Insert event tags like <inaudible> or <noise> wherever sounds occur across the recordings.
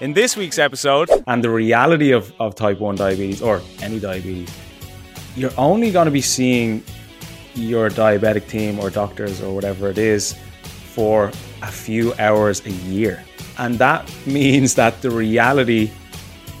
In this week's episode, and the reality of, of type 1 diabetes, or any diabetes, you're only going to be seeing your diabetic team or doctors or whatever it is for a few hours a year. And that means that the reality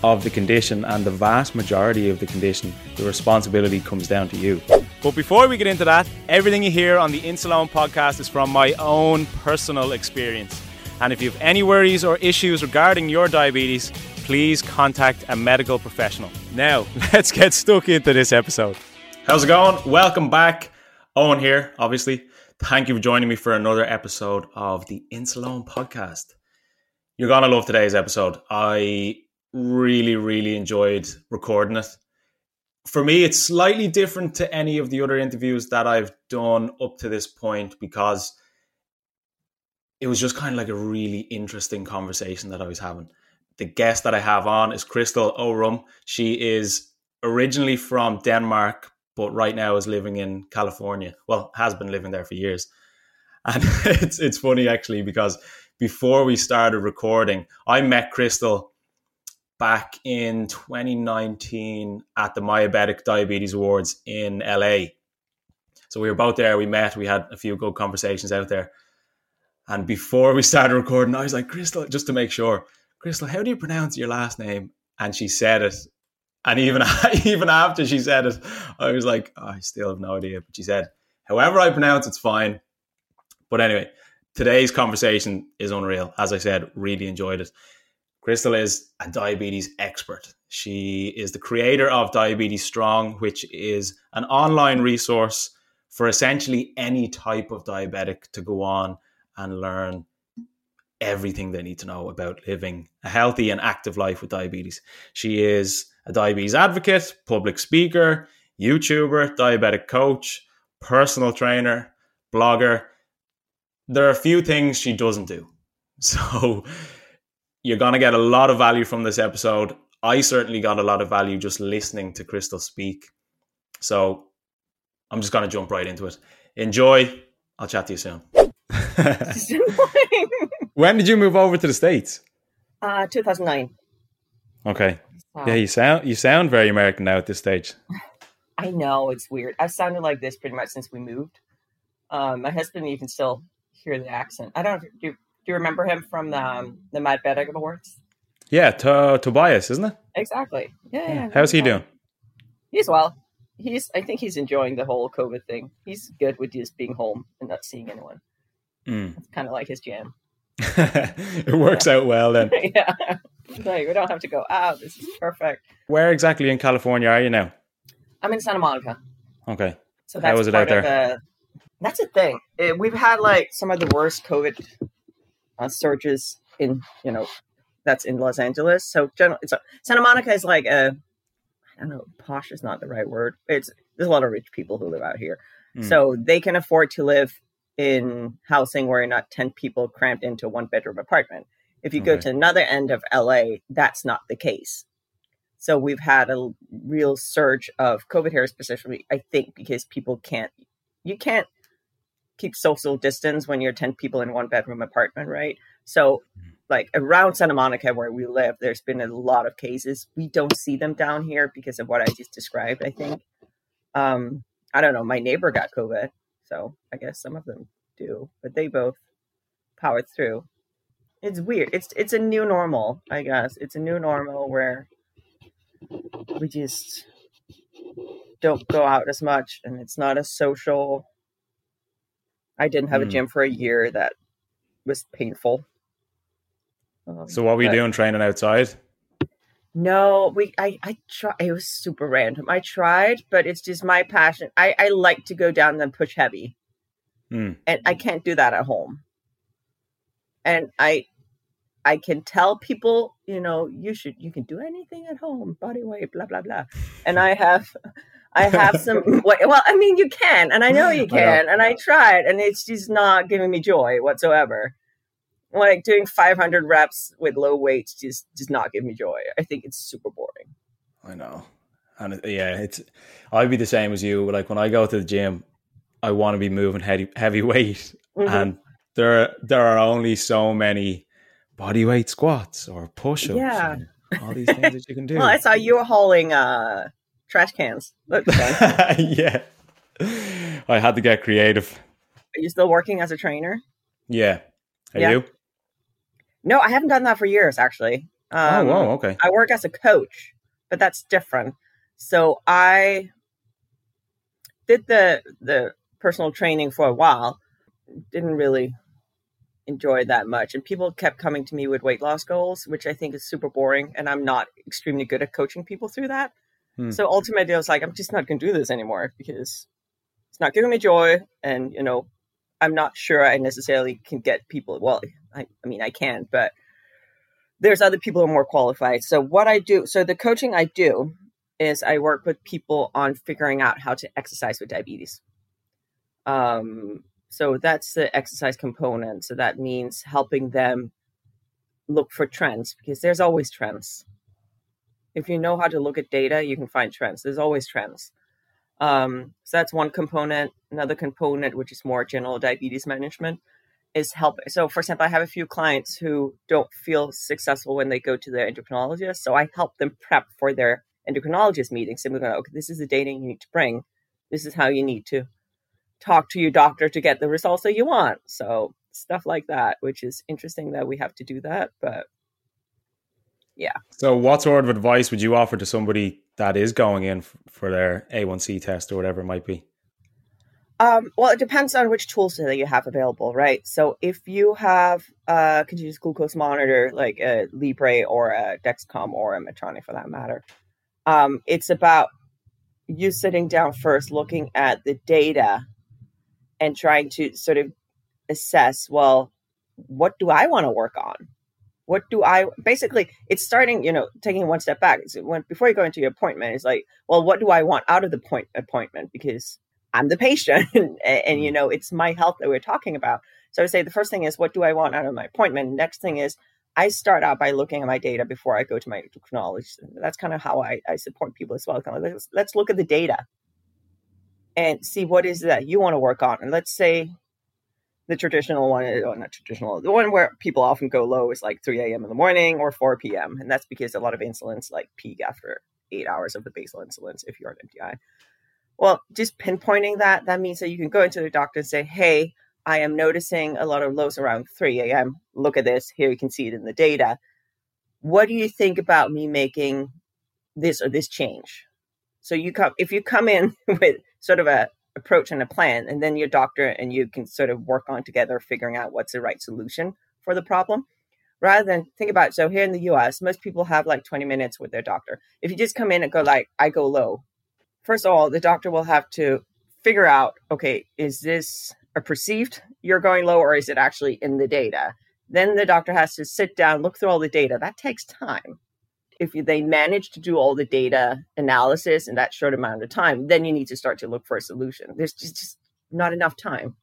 of the condition and the vast majority of the condition, the responsibility comes down to you. But before we get into that, everything you hear on the Insuleoin podcast is from my own personal experience. And if you have any worries or issues regarding your diabetes, please contact a medical professional. Now, <laughs> let's get stuck into this episode. How's it going? Welcome back. Eoin here, obviously. Thank you for joining me for another episode of the Insuleoin podcast. You're going to love today's episode. I really, really enjoyed recording it. For me, it's slightly different to any of the other interviews that I've done up to this point because it was just kind of like a really interesting conversation that I was having. The guest that I have on is Christel Oerum. She is originally from Denmark, but right now is living in California. Well, has been living there for years. And <laughs> it's it's funny actually because before we started recording, I met Christel back in 2019 at the Diabetic Diabetes Awards in LA. So we were both there. We met. We had a few good conversations out there. And before we started recording, I was like, Christel, just to make sure, Christel, how do you pronounce your last name? And she said it. And even <laughs> even after she said it, I was like, oh, I still have no idea. But she said, however I pronounce it's fine. But anyway, today's conversation is unreal. As I said, really enjoyed it. Christel is a diabetes expert. She is the creator of Diabetes Strong, which is an online resource for essentially any type of diabetic to go on and learn everything they need to know about living a healthy and active life with diabetes. She is a diabetes advocate, public speaker, YouTuber, diabetic coach, personal trainer, blogger. There are a few things she doesn't do. <laughs> So you're going to get a lot of value from this episode. I certainly got a lot of value just listening to Christel speak. So I'm just going to jump right into it. Enjoy. I'll chat to you soon. <laughs> when did you move over to the states? Uh, 2009. Okay. Yeah, you sound you sound very American now at this stage. <laughs> I know it's weird. I've sounded like this pretty much since we moved. Um, my husband even still hear the accent. I don't know. Do, do you remember him from the um, the Diabetic Awards? Yeah, to, Tobias, isn't it? Exactly. Yeah. yeah. yeah How's he doing? He's well. He's. I think he's enjoying the whole COVID thing. He's good with just being home and not seeing anyone. Mm. It's kind of like his jam. <laughs> it works yeah. out well then. <laughs> yeah. Like we don't have to go. Ah, this is perfect. Where exactly in California are you now? I'm in Santa Monica. Okay. So that's how was it out there? The, that's a thing. It, we've had like some of the worst COVID uh, surges in you know that's in Los Angeles. So general, it's a, Santa Monica is like a I don't know, posh is not the right word. It's there's a lot of rich people who live out here, mm. so they can afford to live in housing where you're not ten people cramped into a one bedroom apartment. If you go to another end of LA, that's not the case. So we've had a real surge of COVID here, specifically, I think, because people can't, you can't keep social distance when you're 10 people in one bedroom apartment, right? So, like around Santa Monica where we live, there's been a lot of cases. We don't see them down here because of what I just described, I think. Um, I don't know. My neighbor got COVID, so I guess some of them do, but they both powered through. It's weird. It's it's a new normal, I guess. It's a new normal where we just don't go out as much and it's not as social. I didn't have a Hmm. gym for a year that was painful. Um, So what were you but- doing training outside? No, we I I try it was super random. I tried, but it's just my passion. I I like to go down and push heavy. Hmm. And I can't do that at home. And I I can tell people, you know, you should you can do anything at home, body weight, blah blah blah. And I have I have some <laughs> well, I mean you can, and I know you I can, and I tried, and it's just not giving me joy whatsoever. Like doing 500 reps with low weights just does not give me joy. I think it's super boring. I know, and it, yeah, it's. I'd be the same as you. Like when I go to the gym, I want to be moving heavy heavy <laughs> weight, Mhm. and there there are only so many body weight squats or push ups. Yeah. all these things that you can <laughs> do. Well, I saw you were hauling uh, trash cans. <laughs> Yeah, I had to get creative. Are you still working as a trainer? Yeah, are Yeah. you? No, I haven't done that for years, actually. oh, Um, wow, okay. I work as a coach, but that's different. So I did the the personal training for a while. Didn't really enjoy that much, and people kept coming to me with weight loss goals, which I think is super boring. And I'm not extremely good at coaching people through that. Hmm. So ultimately, I was like, I'm just not going to do this anymore because it's not giving me joy, and you know, I'm not sure I necessarily can get people. Well, I, I mean, I can, but there's other people who are more qualified. So what I do, so the coaching I do is I work with people on figuring out how to exercise with diabetes. Um, so that's the exercise component. So that means helping them look for trends because there's always trends. If you know how to look at data, you can find trends. There's always trends. Um, so that's one component. Another component, which is more general diabetes management, is help. So, for example, I have a few clients who don't feel successful when they go to their endocrinologist. So I help them prep for their endocrinologist meeting. Simply going, okay, this is the data you need to bring. This is how you need to talk to your doctor to get the results that you want. So stuff like that, which is interesting that we have to do that. But yeah. So, what sort of advice would you offer to somebody that is going in for their A1C test or whatever it might be? Um, well, it depends on which tools that you have available, right? So if you have a continuous glucose monitor like a Libre or a Dexcom or a Medtronic for that matter, um, it's about you sitting down first, looking at the data and trying to sort of assess, well, what do I want to work on? What do I basically? It's starting, you know, taking one step back. It's when before you go into your appointment, it's like, well, what do I want out of the point appointment? Because I'm the patient <laughs> and, and, you mm. know, it's my health that we're talking about. So I would say the first thing is, what do I want out of my appointment? Next thing is, I start out by looking at my data before I go to my endocrinologist. That's kind of how I, I support people as well. Kind of let's, let's look at the data and see what is that you want to work on. And let's say the traditional one, uh, or not traditional, the one where people often go low is like 3 a.m. in the morning or 4 p.m. And that's because a lot of insulins like peak after eight hours of the basal insulins if you're an MDI. Well, just pinpointing that, that means that you can go into the doctor and say, hey, I am noticing a lot of lows around 3 a.m. Look at this. Here you can see it in the data. What do you think about me making this or this change? So you come if you come in <laughs> with sort of a approach and a plan, and then your doctor and you can sort of work on together figuring out what's the right solution for the problem. Rather than think about so here in the US, most people have like 20 minutes with their doctor. If you just come in and go like, I go low, first of all, the doctor will have to figure out, okay, is this a perceived you're going low or is it actually in the data? Then the doctor has to sit down, look through all the data. That takes time. If they manage to do all the data analysis in that short amount of time, then you need to start to look for a solution. There's just, not enough time.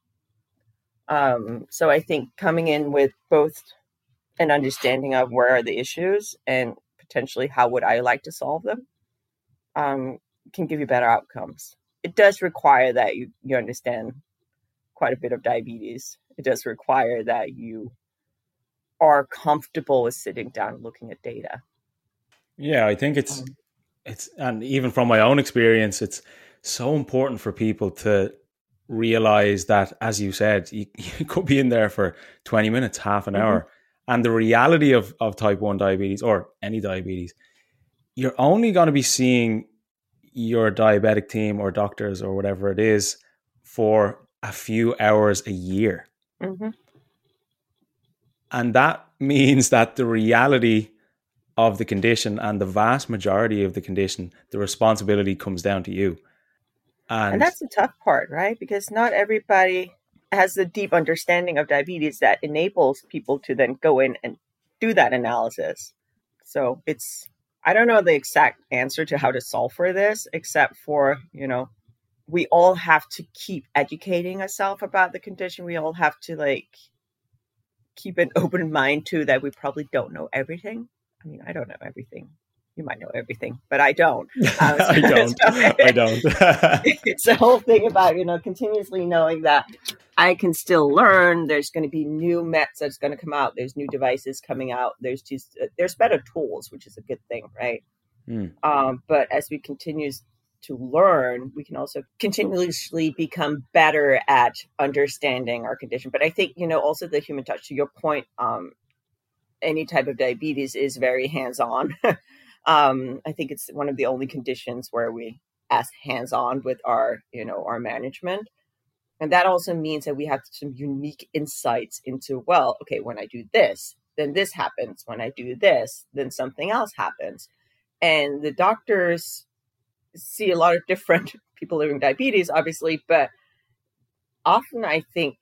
Um, so I think coming in with both an understanding of where are the issues and potentially how would I like to solve them um, can give you better outcomes. It does require that you, you understand quite a bit of diabetes. It does require that you are comfortable with sitting down and looking at data. Yeah, I think it's um, it's and even from my own experience, it's so important for people to realize that, as you said, you, <laughs> you could be in there for 20 minutes, half an mm-hmm. hour. And the reality of, of type 1 diabetes or any diabetes, you're only going to be seeing your diabetic team or doctors or whatever it is for a few hours a year. Mm-hmm. And that means that the reality of the condition and the vast majority of the condition, the responsibility comes down to you. And, and that's the tough part, right? Because not everybody has the deep understanding of diabetes that enables people to then go in and do that analysis. So it's, I don't know the exact answer to how to solve for this, except for, you know, we all have to keep educating ourselves about the condition. We all have to like keep an <laughs> open mind to that we probably don't know everything. I mean, I don't know everything. You might know everything, but I don't. <laughs> Um, <laughs> <laughs> I don't. So I don't. it's the whole thing about you know continuously knowing that I can still learn. There's going to be new meds that's going to come out. There's new devices coming out. There's just uh, there's better tools, which is a good thing, right? Mm. Um, but as we continue to learn, we can also continuously become better at understanding our condition. But I think, you know, also the human touch, to your point, um, any type of diabetes is very hands on. Um, I think it's one of the only conditions where we as hands on with our, you know, our management. And that also means that we have some unique insights into, well, okay, when I do this, then this happens. When I do this, then something else happens. And the doctors see a lot of different <laughs> people living diabetes, obviously, but often I think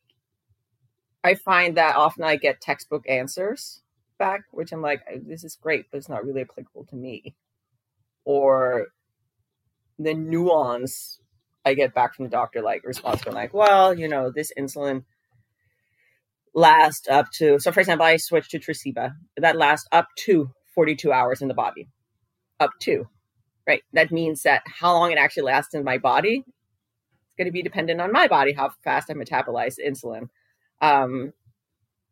I find that often I get textbook answers back, which I'm like, this is great, but it's not really applicable to me. Or the nuance I get back from the doctor, like response going like, well, you know, this insulin lasts up to so for example, I switched to Tresiba. That lasts up to 42 hours in the body. Up to right? That means that how long it actually lasts in my body is going to be dependent on my body, how fast I metabolize insulin. Um,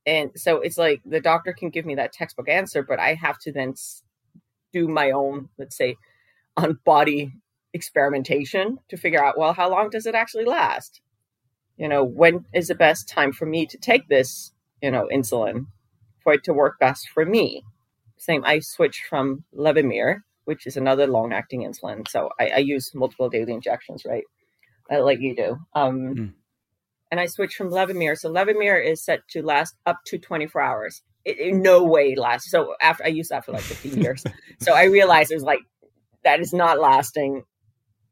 and so it's like the doctor can give me that textbook answer, but I have to then do my own, let's say, on body experimentation to figure out, well, how long does it actually last? You know, when is the best time for me to take this, you know, insulin for it to work best for me? Same, I switched from Levemir which is another long acting insulin. So I, I, use multiple daily injections, right? Like you do. Um, mm. And I switched from Levemir. So Levemir is set to last up to 24 hours. It, in no way lasts. So after I used that for like 15 years. So I realized it was like, that is not lasting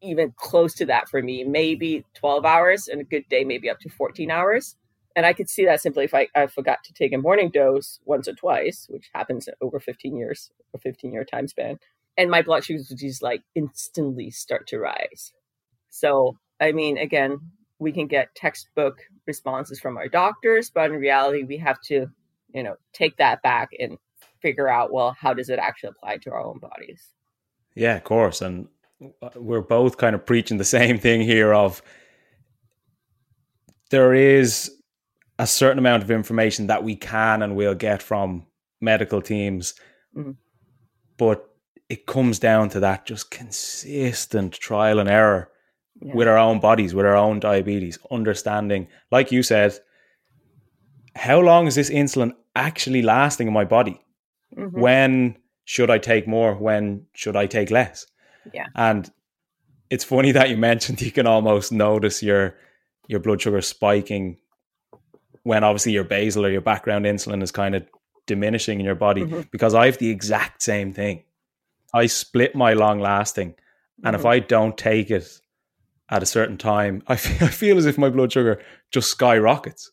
even close to that for me. Maybe 12 hours and a good day, maybe up to 14 hours. And I could see that simply if I, I forgot to take a morning dose once or twice, which happens over 15 years, a 15 year time span and my blood sugars would just like instantly start to rise. So, I mean, again, we can get textbook responses from our doctors, but in reality, we have to, you know, take that back and figure out, well, how does it actually apply to our own bodies? Yeah, of course. And we're both kind of preaching the <laughs> same thing here of there is a certain amount of information that we can and will get from medical teams. Mm-hmm. But it comes down to that just consistent trial and error yeah. with our own bodies, with our own diabetes, understanding, like you said, how long is this insulin actually lasting in my body? Mm-hmm. When should I take more? When should I take less? Yeah. And it's funny that you mentioned you can almost notice your your blood sugar spiking when obviously your basal or your background insulin is kind of diminishing in your body mm-hmm. because I have the exact same thing. I split my long lasting, and mm-hmm. if I don't take it at a certain time, I feel, <laughs> I feel as if my blood sugar just skyrockets.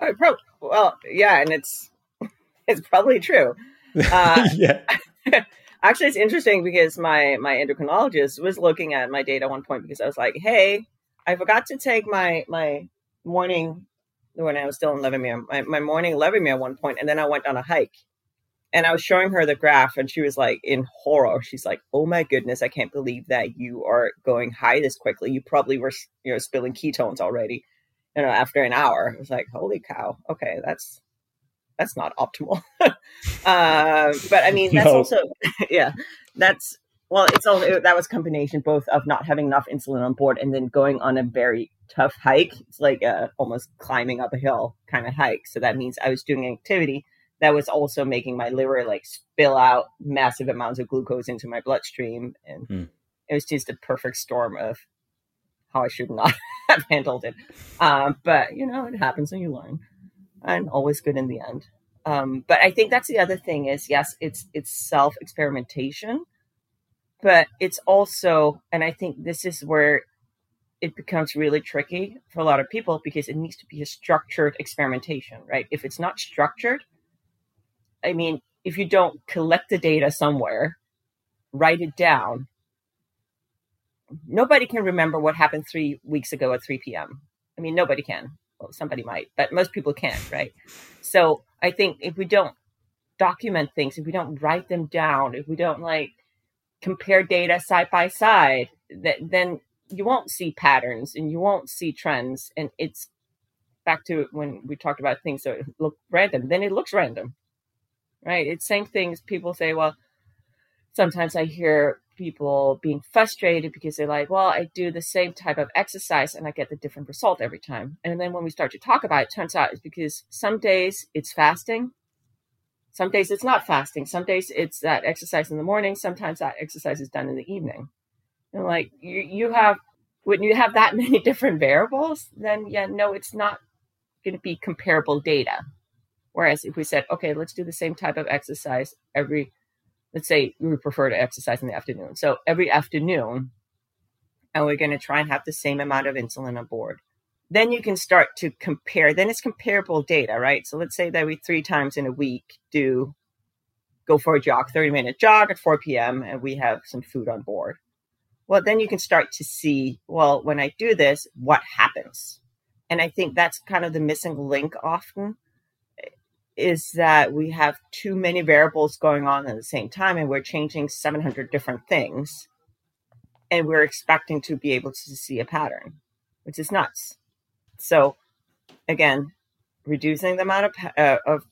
Oh, probably, well, yeah, and it's <laughs> it's probably true. Uh, <laughs> yeah. Actually, it's interesting because my my endocrinologist was looking at my data one point because I was like, "Hey, I forgot to take my my morning when I was still in Levemir, my, my morning Levemir at one point, and then I went on a hike, and I was showing her the graph, and she was like in horror. She's like, "Oh my goodness, I can't believe that you are going high this quickly. You probably were, you know, spilling ketones already." you know, after an hour. It was like, holy cow, okay, that's that's not optimal. <laughs> uh, but I mean, that's no. also <laughs> yeah, that's well, it's all it, that was combination both of not having enough insulin on board and then going on a very tough hike. It's like uh, almost climbing up a hill kind of hike. So that means I was doing an activity that was also making my liver like spill out massive amounts of glucose into my bloodstream, and mm. it was just a perfect storm of how I should not <laughs> have handled it. Um, but you know, it happens and you learn, and always good in the end. Um, but I think that's the other thing is yes, it's it's self experimentation, but it's also, and I think this is where it becomes really tricky for a lot of people because it needs to be a structured experimentation, right? If it's not structured, I mean, if you don't collect the data somewhere, write it down, nobody can remember what happened three weeks ago at 3 p.m. I mean, nobody can. Well, somebody might, but most people can't, right? So I think if we don't document things, if we don't write them down, if we don't like compare data side by side, that then you won't see patterns and you won't see trends. And it's back to when we talked about things that look random, then it looks random, right? It's same things. People say, well, sometimes I hear people being frustrated because they're like, well, I do the same type of exercise and I get the different result every time. And then when we start to talk about it, it turns out it's because some days it's fasting, some days it's not fasting, some days it's that exercise in the morning, sometimes that exercise is done in the evening. And like you, you have when you have that <laughs> many different variables, then yeah, no, it's not going to be comparable data. Whereas if we said, okay, let's do the same type of exercise every let's say we prefer to exercise in the afternoon. So every afternoon, and we're going to try and have the same amount of insulin on board. Then you can start to compare. Then it's comparable data, right? So let's say that we three times in a week do go for a jog, 30 minute jog at 4 p.m., and we have some food on board. Well, then you can start to see, well, when I do this, what happens? And I think that's kind of the missing link often is that we have too many variables going on at the same time and we're changing 700 different things. And we're expecting to be able to see a pattern which is nuts. So again reducing the amount of, uh, of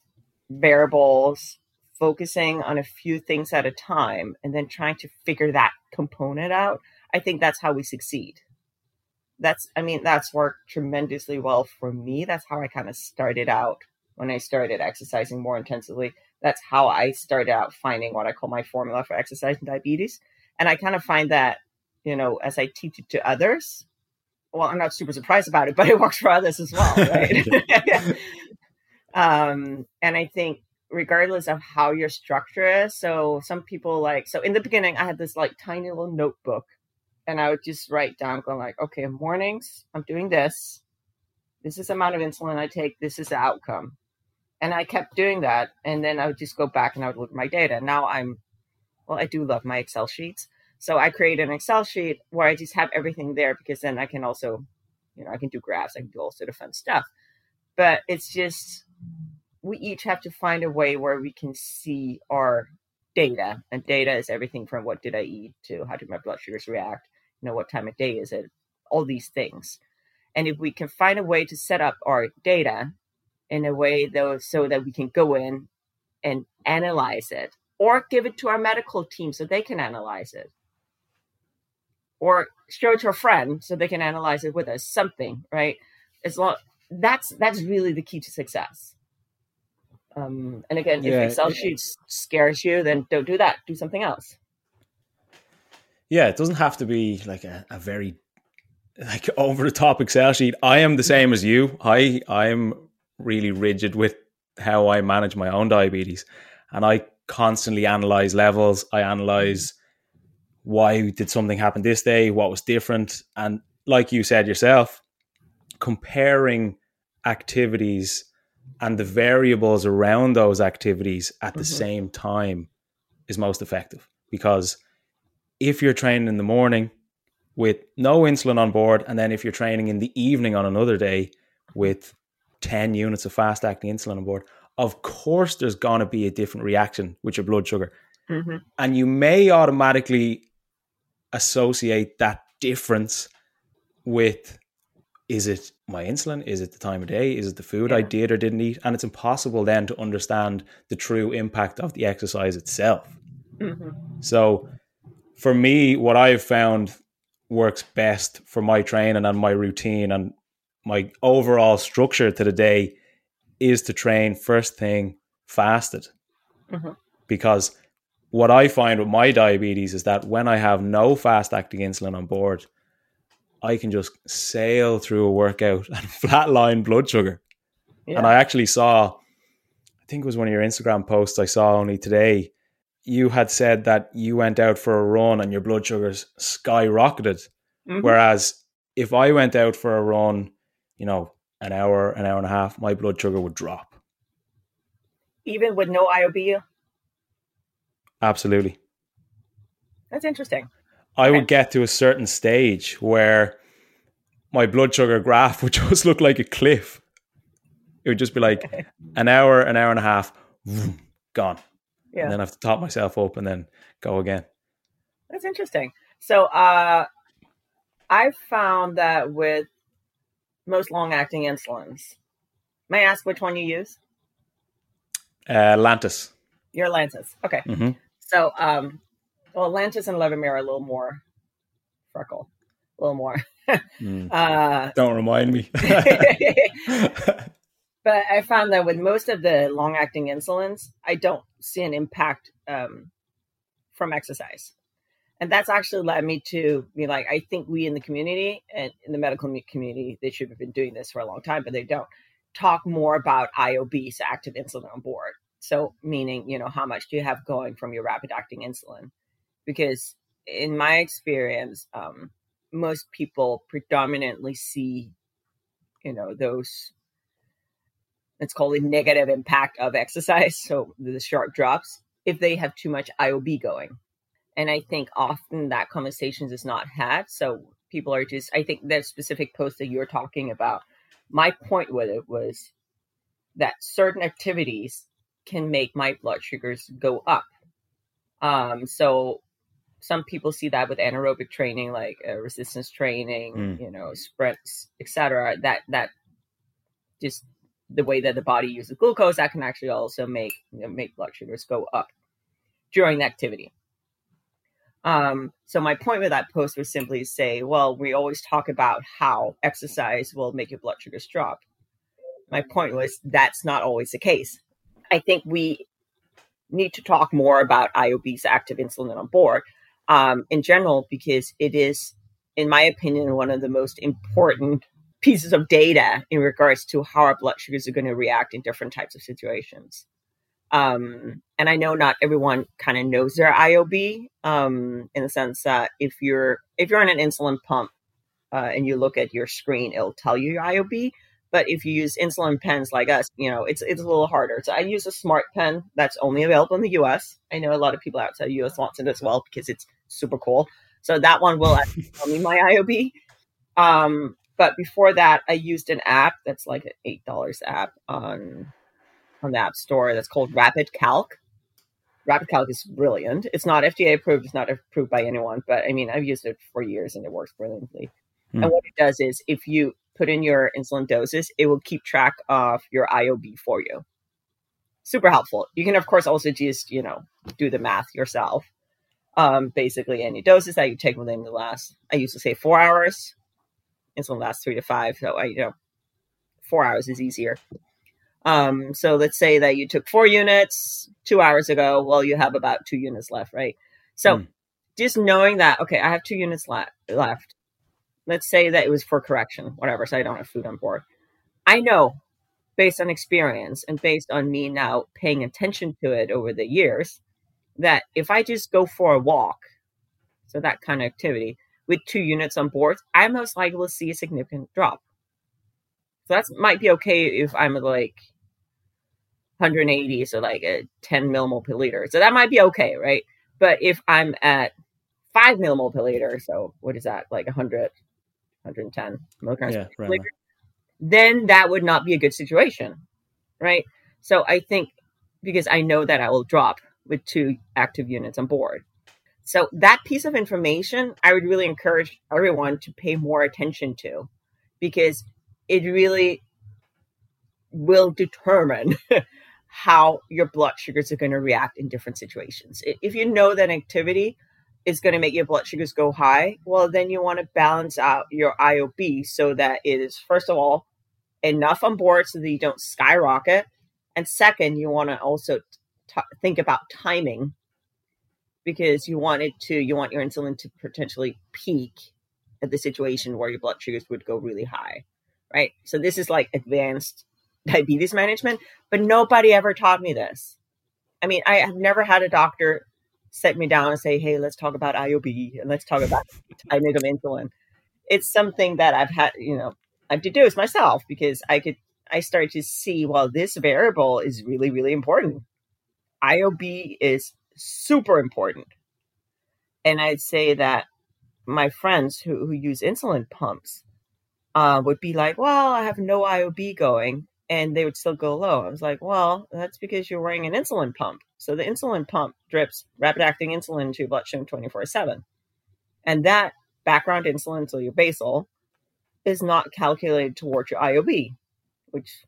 variables focusing on a few things at a time and then trying to figure that component out i think that's how we succeed. That's i mean that's worked tremendously well for me. That's how i kind of started out when I started exercising more intensively. That's how I started out finding what I call my formula for exercise and diabetes. And I kind of find that, you know, as I teach it to others, well, I'm not super surprised about it, but <laughs> it works for others as well, right? <laughs> <laughs> um, and I think regardless of how your structure is, so some people like, so in the beginning, I had this like tiny little notebook and I would just write down, going like, okay, mornings, I'm doing this. This is the amount of insulin I take. This is the outcome and I kept doing that. And then I would just go back and I would look at my data. Now I'm, well, I do love my Excel sheets. So I create an Excel sheet where I just have everything there because then I can also, you know, I can do graphs, I can do all sort of fun stuff. But it's just, we each have to find a way where we can see our data. And data is everything from what did I eat to how did my blood sugars react, you know, what time of day is it, all these things. And if we can find a way to set up our data in a way though so that we can go in and analyze it or give it to our medical team so they can analyze it. Or show it to a friend so they can analyze it with us something right? As long that's that's really the key to success. Um, and again yeah, if excel sheets scares you then don't do that. Do something else. Yeah it doesn't have to be like a, a very like <laughs> over the top excel sheet. I am the same as you. I i'm really rigid with how I manage my own diabetes. And I constantly analyze levels. I analyze why did something happen this day, what was different. And like you said yourself, comparing activities and the variables around those activities at the mm-hmm. same time is most effective. Because if you're training in the morning with no insulin on board, and then if you're training in the evening on another day with 10 units of fast acting insulin on board, of course there's going to be a different reaction with your blood sugar. Mm-hmm. And you may automatically associate that difference with is it my insulin? Is it the time of day? Is it the food yeah. I did or didn't eat? And it's impossible then to understand the true impact of the exercise itself. Mm-hmm. So, for me, what I've found works best for my training and my routine and my overall structure to the day is to train first thing fasted. Mm-hmm. Because what I find with my diabetes is that when I have no fast acting insulin on board, I can just sail through a workout <laughs> and flatline blood sugar. Yeah. And I actually saw, I think it was one of your Instagram posts I saw only today. You had said that you went out for a run and your blood sugars skyrocketed. Mm-hmm. Whereas if I went out for a run, you know, an hour, an hour and a half, my blood sugar would drop. Even with no IOB? Absolutely. That's interesting. I would get to a certain stage where my blood sugar graph <laughs> would just look like a cliff. It would just be like an hour, an hour and a half, vroom, gone. Yeah. And then I have to top myself up and then go again. That's interesting. So uh, I found that with most long acting insulins, may I ask which one you use? Uh, Lantus. Your Lantus. Okay. Mm-hmm. So um, well, Lantus and Levemir are a little more freckle, a little more. mm. <laughs> uh, Don't remind me. <laughs> <laughs> but I found that with most of the long acting insulins, I don't see an impact um, from exercise. And that's actually led me to be like, I think we in the community and in the medical community, they should have been doing this for a long time, but they don't talk more about IOBs, active insulin on board. So, meaning, you know, how much do you have going from your rapid acting insulin? because in my experience, um, most people predominantly see, you know, those it's called call it negative impact of exercise. <laughs> So the sharp drops if they have too much IOB going. And I think often that conversations is not had. So people are just, I think that specific post that you're talking about, my point with it was that certain activities can make my blood sugars go up. Um, so some people see that with anaerobic training like uh, resistance training mm. you know sprints etc that that just the way that the body uses glucose that can actually also make you know, make blood sugars go up during the activity um, so my point with that post was simply to say well we always talk about how exercise will make your blood sugars drop my point was that's not always the case i think we need to talk more about iob's active insulin on board um, in general because it is, in my opinion, one of the most important pieces of data in regards to how our blood sugars are going to react in different types of situations. Um, and I know not everyone kind of knows their IOB um, in the sense that if you're if you're on an insulin pump uh, and you look at your screen, it'll tell you your IOB. But if you use insulin pens like us, you know, it's it's a little harder. So I use a smart pen that's only available in the US. I know a lot of people outside the US wants it as well because it's super cool. So that one will actually <laughs> tell me my IOB. Um, but before that, I used an app that's like an eight dollars app on on the App Store that's called Rapid Calc. Rapid Calc is brilliant. It's not FDA approved. It's not approved by anyone, but I mean, I've used it for years and it works brilliantly. Hmm. And what it does is, if you put in your insulin doses, it will keep track of your IOB for you. Super helpful. You can, of course, also just you know do the math yourself um, basically any doses that you take within the last, I used to say four hours. It's going to last three to five. So I, you know, four hours is easier. Um, so let's say that you took four units two hours ago. Well, you have about two units left, right? So mm. just knowing that, okay, I have two units la- left. Let's say that it was for correction, whatever. So I don't have food on board. I know based on experience and based on me now paying attention to it over the years that if I just go for a walk, so that kind of activity, with two units on board, I'm most likely to see a significant drop. So that might be okay if I'm like 180, so like a 10 millimole per liter. So that might be okay, right? But if I'm at 5 millimole per liter, so what is that, like 100, 110 milligrams yeah, per liter, then that would not be a good situation, right? So I think because I know that I will drop with two active units on board. So that piece of information, I would really encourage everyone to pay more attention to because it really will determine <laughs> how your blood sugars are going to react in different situations. If you know that activity is going to make your blood sugars go high, well, then you want to balance out your IOB so that it is, first of all, enough on board so that you don't skyrocket. And second, you want to also t- think about timing because you want it to, you want your insulin to potentially peak at the situation where your blood sugars would go really high, right? So this is like advanced diabetes management, but nobody ever taught me this. I mean, I have never had a doctor set me down and say, "Hey, let's talk about IOB and let's talk about of insulin." It's something that I've had, you know, I've deduced myself because I could I started to see, well, this variable is really, really important. IOB is super important. And I'd say that my friends who, who use insulin pumps uh, would be like, well, I have no IOB going. And they would still go low. I was like, well, that's because you're wearing an insulin pump. So the insulin pump drips rapid acting insulin to your bloodstream 24 7. And that background insulin, so your basal, is not calculated towards your IOB, which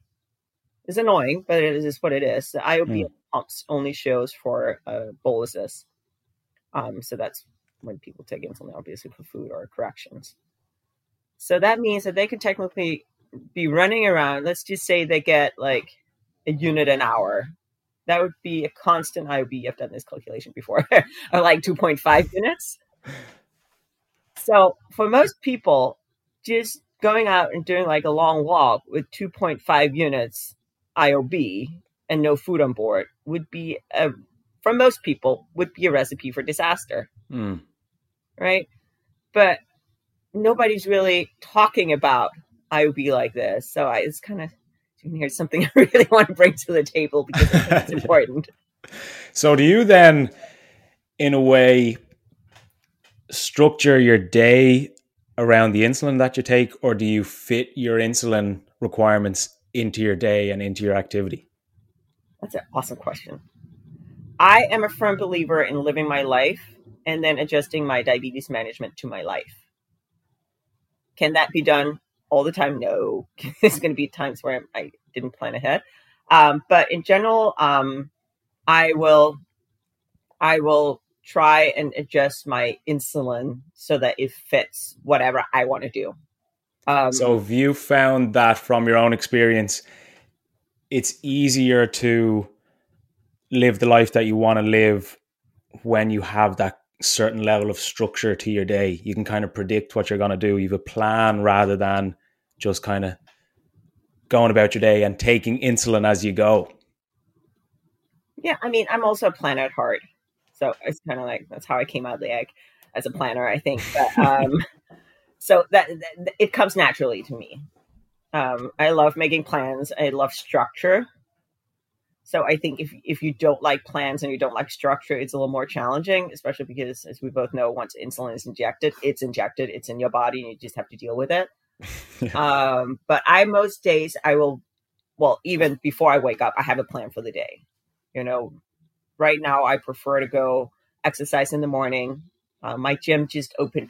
is annoying, but it is what it is. The IOB mm. pumps only shows for uh, boluses. Um, so that's when people take insulin, obviously for food or corrections. So that means that they could technically be running around. Let's just say they get like a unit an hour. That would be a constant IOB. I've done this calculation before, <laughs> or like 2.5 units. So for most people, just going out and doing like a long walk with 2.5 units IOB and no food on board would be a, for most people would be a recipe for disaster. Mm. Right? But nobody's really talking about IOB like this. So I, it's kind of here's something <laughs> I really want to bring to the table because it's <laughs> important. So do you then in a way structure your day around the insulin that you take, or do you fit your insulin requirements into your day and into your activity? That's an awesome question. I am a firm believer in living my life and then adjusting my diabetes management to my life. Can that be done all the time? No. There's going to be times where I didn't plan ahead. Um, but in general, um, I will, I will try and adjust my insulin so that it fits whatever I want to do. Um, so, have you found that from your own experience, it's easier to live the life that you want to live when you have that certain level of structure to your day? You can kind of predict what you're going to do. You have a plan rather than just kind of going about your day and taking insulin as you go. Yeah, I mean, I'm also a plan at heart. So it's kind of like that's how I came out of the egg as a planner, I think. But um, <laughs> so that, that, it comes naturally to me. Um, I love making plans. I love structure. So I think if if you don't like plans and you don't like structure, it's a little more challenging, especially because, as we both know, once insulin is injected, it's injected, it's in your body, and you just have to deal with it. <laughs> um, but I most days I will, well, even before I wake up, I have a plan for the day. You know, right now I prefer to go exercise in the morning. Uh, my gym just opened.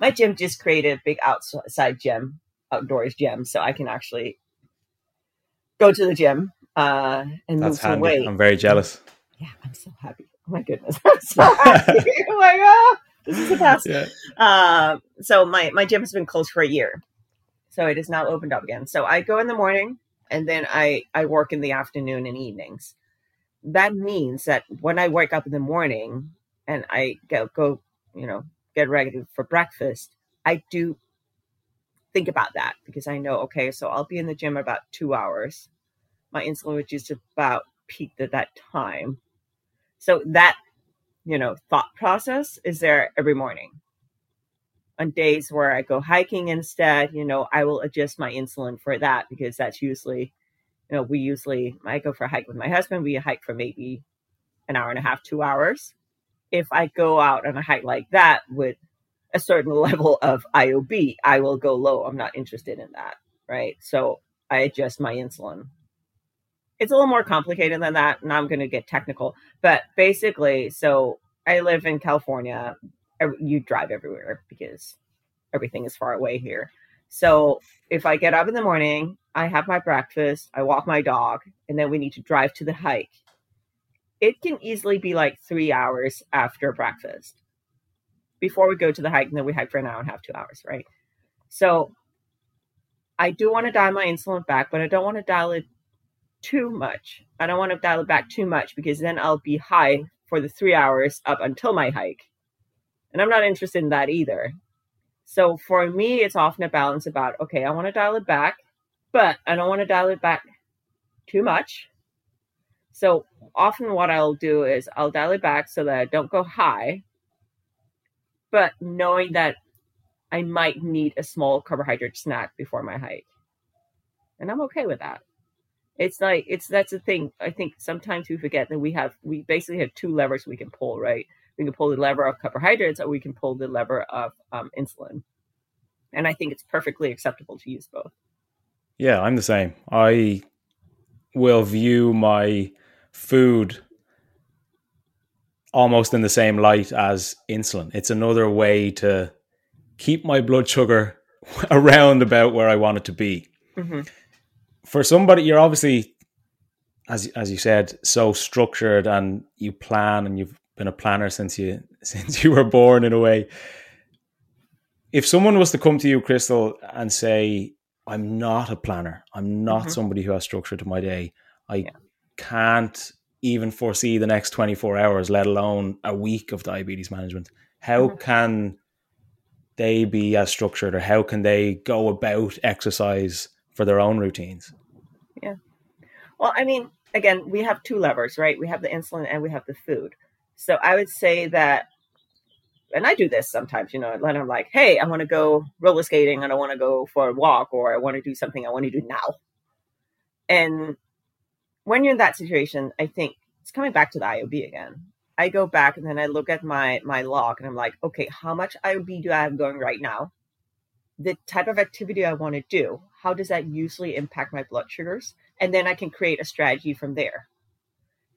My gym just created a big outside gym, outdoors gym, so I can actually go to the gym uh, and That's move handy. weight. I'm very jealous. Yeah, I'm so happy. Oh my goodness, <laughs> I'm so happy. <laughs> oh my god, this is the best. Yeah. Uh, so my my gym has been closed for a year, so it is now opened up again. So I go in the morning, and then I I work in the afternoon and evenings that means that when I wake up in the morning and I go, go, you know, get ready for breakfast, I do think about that because I know, okay, so I'll be in the gym about two hours. My insulin was just about peaked at that time. So that, you know, thought process is there every morning. On days where I go hiking instead, you know, I will adjust my insulin for that because that's usually you know, we usually, I go for a hike with my husband. We hike for maybe an hour and a half, two hours. If I go out on a hike like that with a certain <laughs> level of IOB, I will go low. I'm not interested in that. Right. So I adjust my insulin. It's a little more complicated than that. And I'm going to get technical. But basically, so I live in California. You drive everywhere because everything is far away here. So if I get up in the morning, I have my breakfast, I walk my dog, and then we need to drive to the hike. It can easily be like three hours after breakfast before we go to the hike, and then we hike for an hour and a half, two hours, right? So I do want to dial my insulin back, but I don't want to dial it too much. I don't want to dial it back too much because then I'll be high for the three hours up until my hike. And I'm not interested in that either. So for me, it's often a balance about, okay, I want to dial it back, but I don't want to dial it back too much. So often what I'll do is I'll dial it back so that I don't go high, but knowing that I might need a small carbohydrate snack before my hike. And I'm okay with that. It's like it's that's the thing. I think sometimes we forget that we have we basically have two levers we can pull, right? We can pull the lever of carbohydrates or we can pull the lever of um, insulin. And I think it's perfectly acceptable to use both. Yeah, I'm the same. I will view my food almost in the same light as insulin. It's another way to keep my blood sugar <laughs> around about where I want it to be. Mm-hmm. For somebody, you're obviously, as as you said, so structured and you plan, and you've been a planner since you <laughs> since you were born in a way. If someone was to come to you, Christel, and say, "I'm not a planner. I'm not mm-hmm. somebody who has structure to my day. I yeah. can't even foresee the next 24 hours, let alone a week of diabetes management. How mm-hmm. can they be as structured or how can they go about exercise for their own routines? Yeah. Well, I mean, again, we have two levers, right? We have the insulin and we have the food. So I would say that, and I do this sometimes, you know, when I'm like, hey, I want to go roller skating and I want to go for a walk or I want to do something I want to do now. And when you're in that situation, I think it's coming back to the IOB again. I go back and then I look at my my log and I'm like, okay, how much IOB do I have going right now? The type of activity I want to do, how does that usually impact my blood sugars? And then I can create a strategy from there.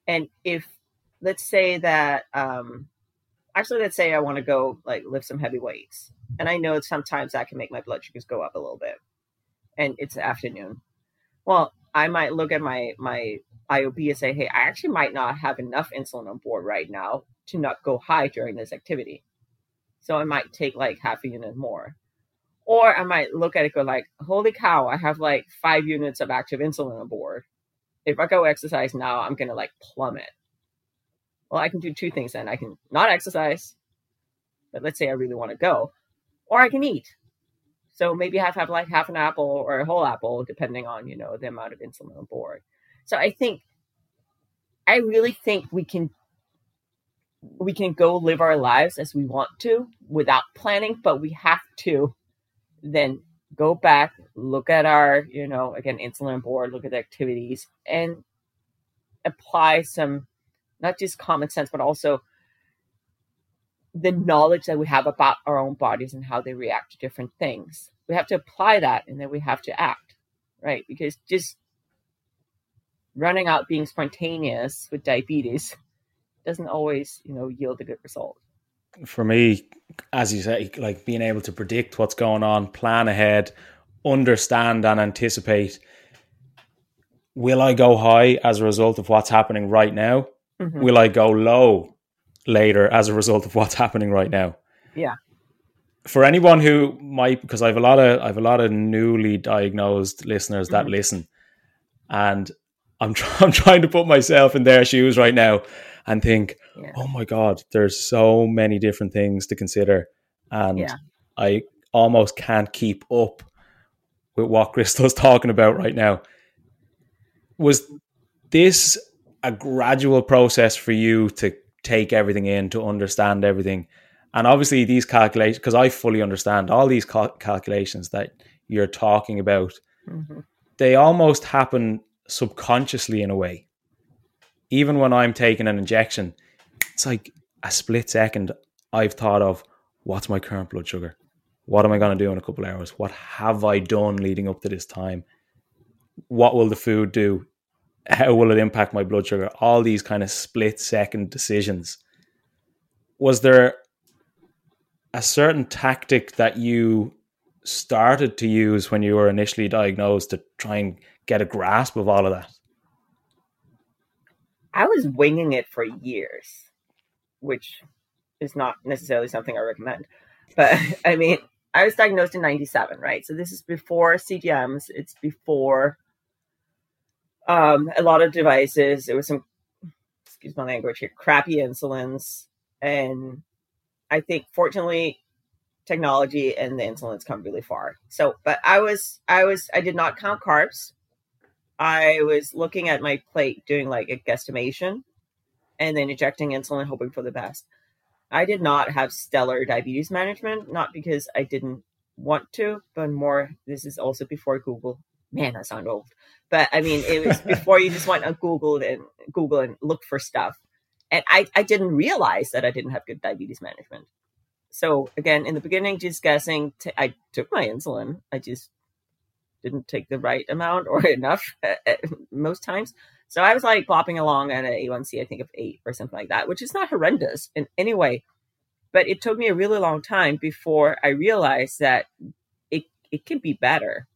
And if let's say that um actually let's say I want to go like lift some heavy weights. And I know sometimes that can make my blood sugars go up a little bit. And it's afternoon. Well, I might look at my my IOB and say, hey, I actually might not have enough insulin on board right now to not go high during this activity. So I might take like half a unit more. Or I might look at it go like, holy cow, I have like five units of active insulin aboard. If I go exercise now, I'm gonna like plummet. Well, I can do two things then. I can not exercise, but let's say I really want to go, or I can eat. So maybe I have have like half an apple or a whole apple, depending on, you know, the amount of insulin on board. So I think, I really think we can, we can go live our lives as we want to without planning, but we have to then go back, look at our, you know, again, insulin board, look at the activities and apply some, not just common sense, but also the knowledge that we have about our own bodies and how they react to different things. We have to apply that and then we have to act, right? Because just running out being spontaneous with diabetes doesn't always, you know, yield a good result. For me, as you say, like being able to predict what's going on, plan ahead, understand and anticipate will I go high as a result of what's happening right now? Mm-hmm. Will I go low later as a result of what's happening right now. Yeah. For anyone who might, because I have a lot of I have a lot of newly diagnosed listeners that mm-hmm. listen, and I'm <laughs> I'm trying to put myself in their shoes right now and think, yeah. oh my god, there's so many different things to consider, and yeah. I almost can't keep up with what Christel's <laughs> talking about right now. Was this a gradual process for you to take everything in, to understand everything. And obviously, these calculations, because I fully understand all these cal- calculations that you're talking about, mm-hmm. they almost happen subconsciously in a way. Even when I'm taking an injection, it's like a split second I've thought of what's my current blood sugar? What am I going to do in a couple hours? What have I done leading up to this time? What will the food do? how will it impact my blood sugar? All these kind of split second decisions. Was there a certain tactic that you started to use when you were initially diagnosed to try and get a grasp of all of that? I was winging it for years, which is not necessarily something I recommend. But <laughs> I mean, I was diagnosed in 97, right? So this is before CGMs, it's before um, a lot of devices. It was some, excuse my language here, crappy insulins. And I think fortunately, technology and the insulin's come really far. So, but I was, I was, I did not count carbs. I was looking at my plate, doing like a guesstimation, and then injecting insulin, hoping for the best. I did not have stellar diabetes management, not because I didn't want to, but more, this is also before Google. Man, I sound old. But I mean, it was <laughs> before you just went on Google and Google and look for stuff. And I, I didn't realize that I didn't have good diabetes management. So again, in the beginning, just guessing, t- I took my insulin. I just didn't take the right amount or <laughs> enough most times. So I was like bopping along at an A1C, I think of eight or something like that, which is not horrendous in any way. But it took me a really long time before I realized that it it can be better.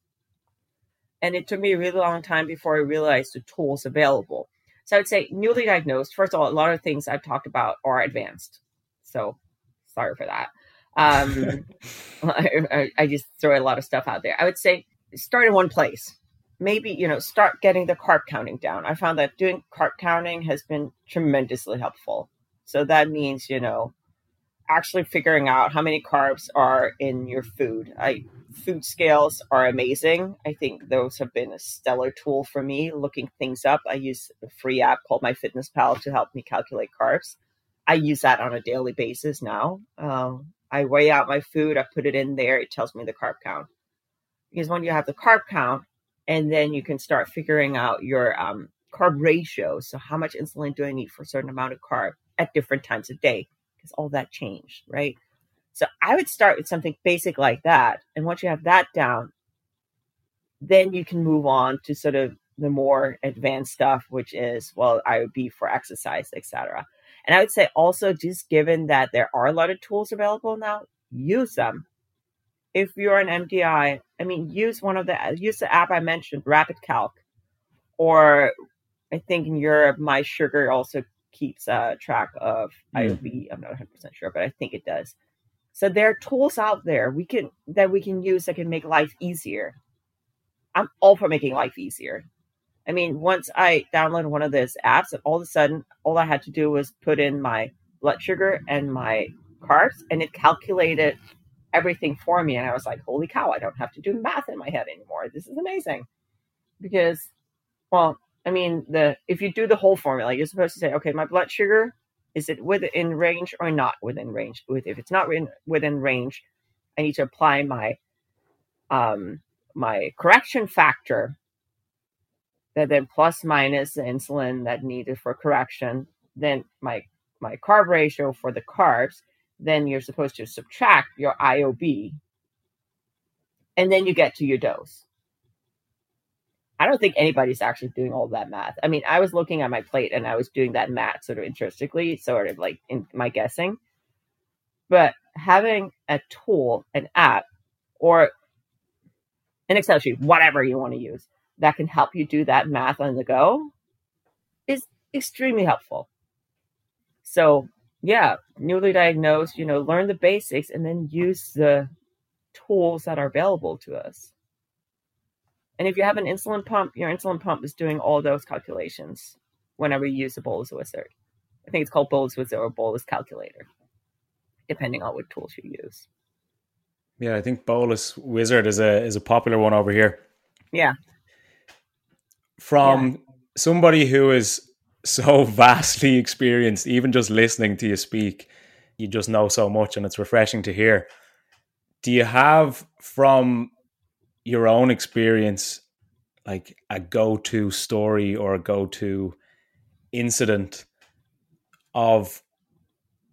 And it took me a really long time before I realized the tools available. So I would say newly diagnosed, first of all, a lot of things I've talked about are advanced. So sorry for that. Um, <laughs> <laughs> I, I just throw a lot of stuff out there. I would say start in one place. Maybe, you know, start getting the carb counting down. I found that doing carb counting has been tremendously helpful. So that means, you know, actually figuring out how many carbs are in your food. I food scales are amazing. I think those have been a stellar tool for me looking things up. I use a free app called MyFitnessPal to help me calculate carbs. I use that on a daily basis now. Um, I weigh out my food, I put it in there, it tells me the carb count because when you have the carb count and then you can start figuring out your um, carb ratio. So how much insulin do i need for a certain amount of carb at different times of day? Because all that changed right? So i would start with something basic like that and once you have that down then you can move on to sort of the more advanced stuff which is well i would be for exercise etc and i would say also just given that there are a lot of tools available now use them if you're an MDI, I mean, use one of the use the app I mentioned, Rapid Calc, or I think in Europe, mySugr also keeps uh, track of mm. I'm not 100 percent sure, but I think it does. So there are tools out there we can that we can use that can make life easier. I'm all for making life easier. I mean, once I downloaded one of those apps, and all of a sudden, all I had to do was put in my blood sugar and my carbs, and it calculated everything for me. And I was like, holy cow, I don't have to do math in my head anymore. This is amazing. Because, well, I mean, the if you do the whole formula, you're supposed to say, okay, my blood sugar, is it within range or not within range? If it's not within range, I need to apply my um, my correction factor that then plus minus the insulin that needed for correction, then my my carb ratio for the carbs, then you're supposed to subtract your IOB, and then you get to your dose. I don't think anybody's actually doing all that math. I mean, I was looking at my plate and I was doing that math sort of intrinsically, sort of like in my guessing. But having a tool, an app, or an Excel sheet, whatever you want to use, that can help you do that math on the go is extremely helpful. So yeah, newly diagnosed, you know, learn the basics and then use the tools that are available to us. And if you have an insulin pump, your insulin pump is doing all those calculations whenever you use a bolus wizard. I think it's called bolus wizard or bolus calculator, depending on what tools you use. Yeah, I think bolus wizard is a is a popular one over here. Yeah. From yeah. somebody who is so <laughs> vastly experienced, even just listening to you speak, you just know so much and it's refreshing to hear. Do you have from your own experience like a go-to story or a go-to incident of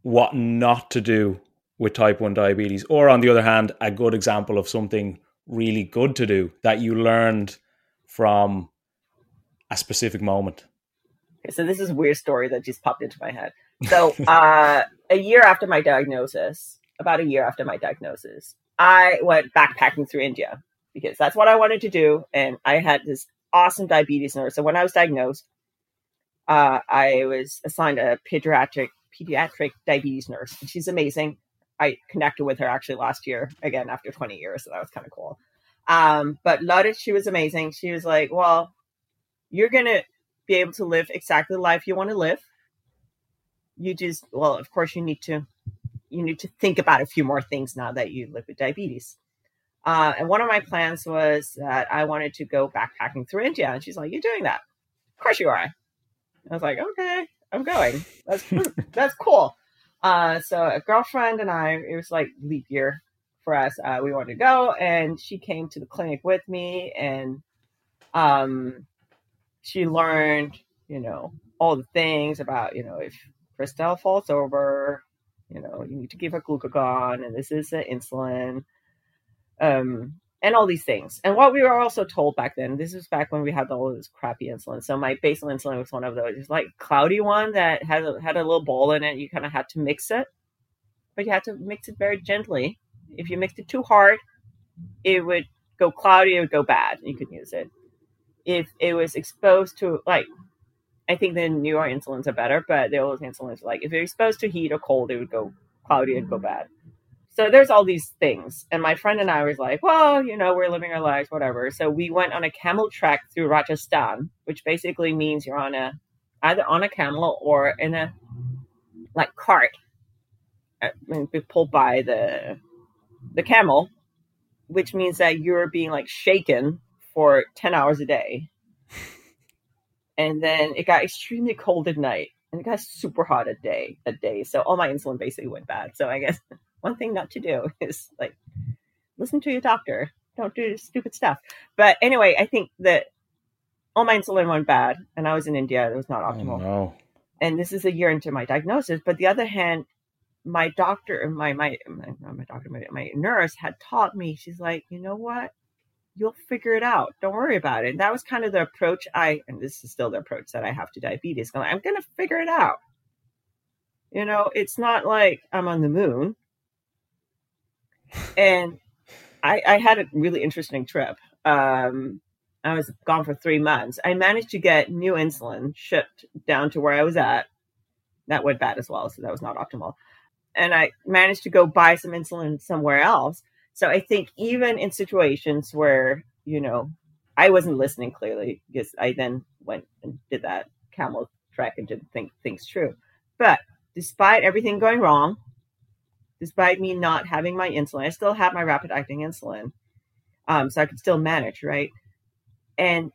what not to do with type 1 diabetes or on the other hand a good example of something really good to do that you learned from a specific moment so this is a weird story that just popped into my head. So <laughs> uh, a year after my diagnosis, about a year after my diagnosis, I went backpacking through India because that's what I wanted to do. And I had this awesome diabetes nurse. So when I was diagnosed, uh, I was assigned a pediatric pediatric diabetes nurse. And she's amazing. I connected with her actually last year again after 20 years, so that was kind of cool. Um, but it. She was amazing. She was like, "Well, you're gonna be able to live exactly the life you want to live. You just, well, of course, you need to you need to think about a few more things now that you live with diabetes." Uh, and one of my plans was that I wanted to go backpacking through India. And she's like, You're doing that? Of course you are. I was like, Okay, I'm going. That's <laughs> that's cool. Uh, so a girlfriend and I, it was like leap year for us. Uh, we wanted to go, and she came to the clinic with me, and um, she learned, you know, all the things about, you know, if Christel falls over, you know, you need to give her glucagon, and this is the insulin um, and all these things. And what we were also told back then, this was back when we had all this crappy insulin. So my basal insulin was one of those. It's like cloudy one that had a, had a little ball in it. You kind of had to mix it, but you had to mix it very gently. If you mixed it too hard, it would go cloudy. It would go bad. You could use it. If it was exposed to like, I think the newer insulins are better, but the old insulins like if was exposed to heat or cold, it would go cloudy. It'd go bad so there's all these things and my friend and i was like well you know we're living our lives whatever so we went on a camel trek through rajasthan which basically means you're on a either on a camel or in a like cart uh, be pulled by the the camel which means that you're being like shaken for 10 hours a day and then it got extremely cold at night and it got super hot a day a day so all my insulin basically went bad so i guess <laughs> one thing not to do <laughs> is like listen to your doctor. Don't do stupid stuff. But anyway, I think that all my insulin went bad, and I was in India. It was not optimal. Oh, no. And this is a year into my diagnosis. But the other hand, my doctor, my my my, not my doctor, my, my nurse had taught me. She's like, you know what? You'll figure it out. Don't worry about it. And that was kind of the approach I, and this is still the approach that I have to diabetes. I'm going to figure it out. You know, it's not like I'm on the moon and I, I had a really interesting trip. Um, I was gone for three months. I managed to get new insulin shipped down to where I was at. That went bad as well, so that was not optimal. And I managed to go buy some insulin somewhere else. So I think even in situations where, you know, I wasn't listening clearly because I then went and did that camel trek and didn't think things true. But despite everything going wrong, despite me not having my insulin. I still have my rapid acting insulin. Um, so I could still manage, right? And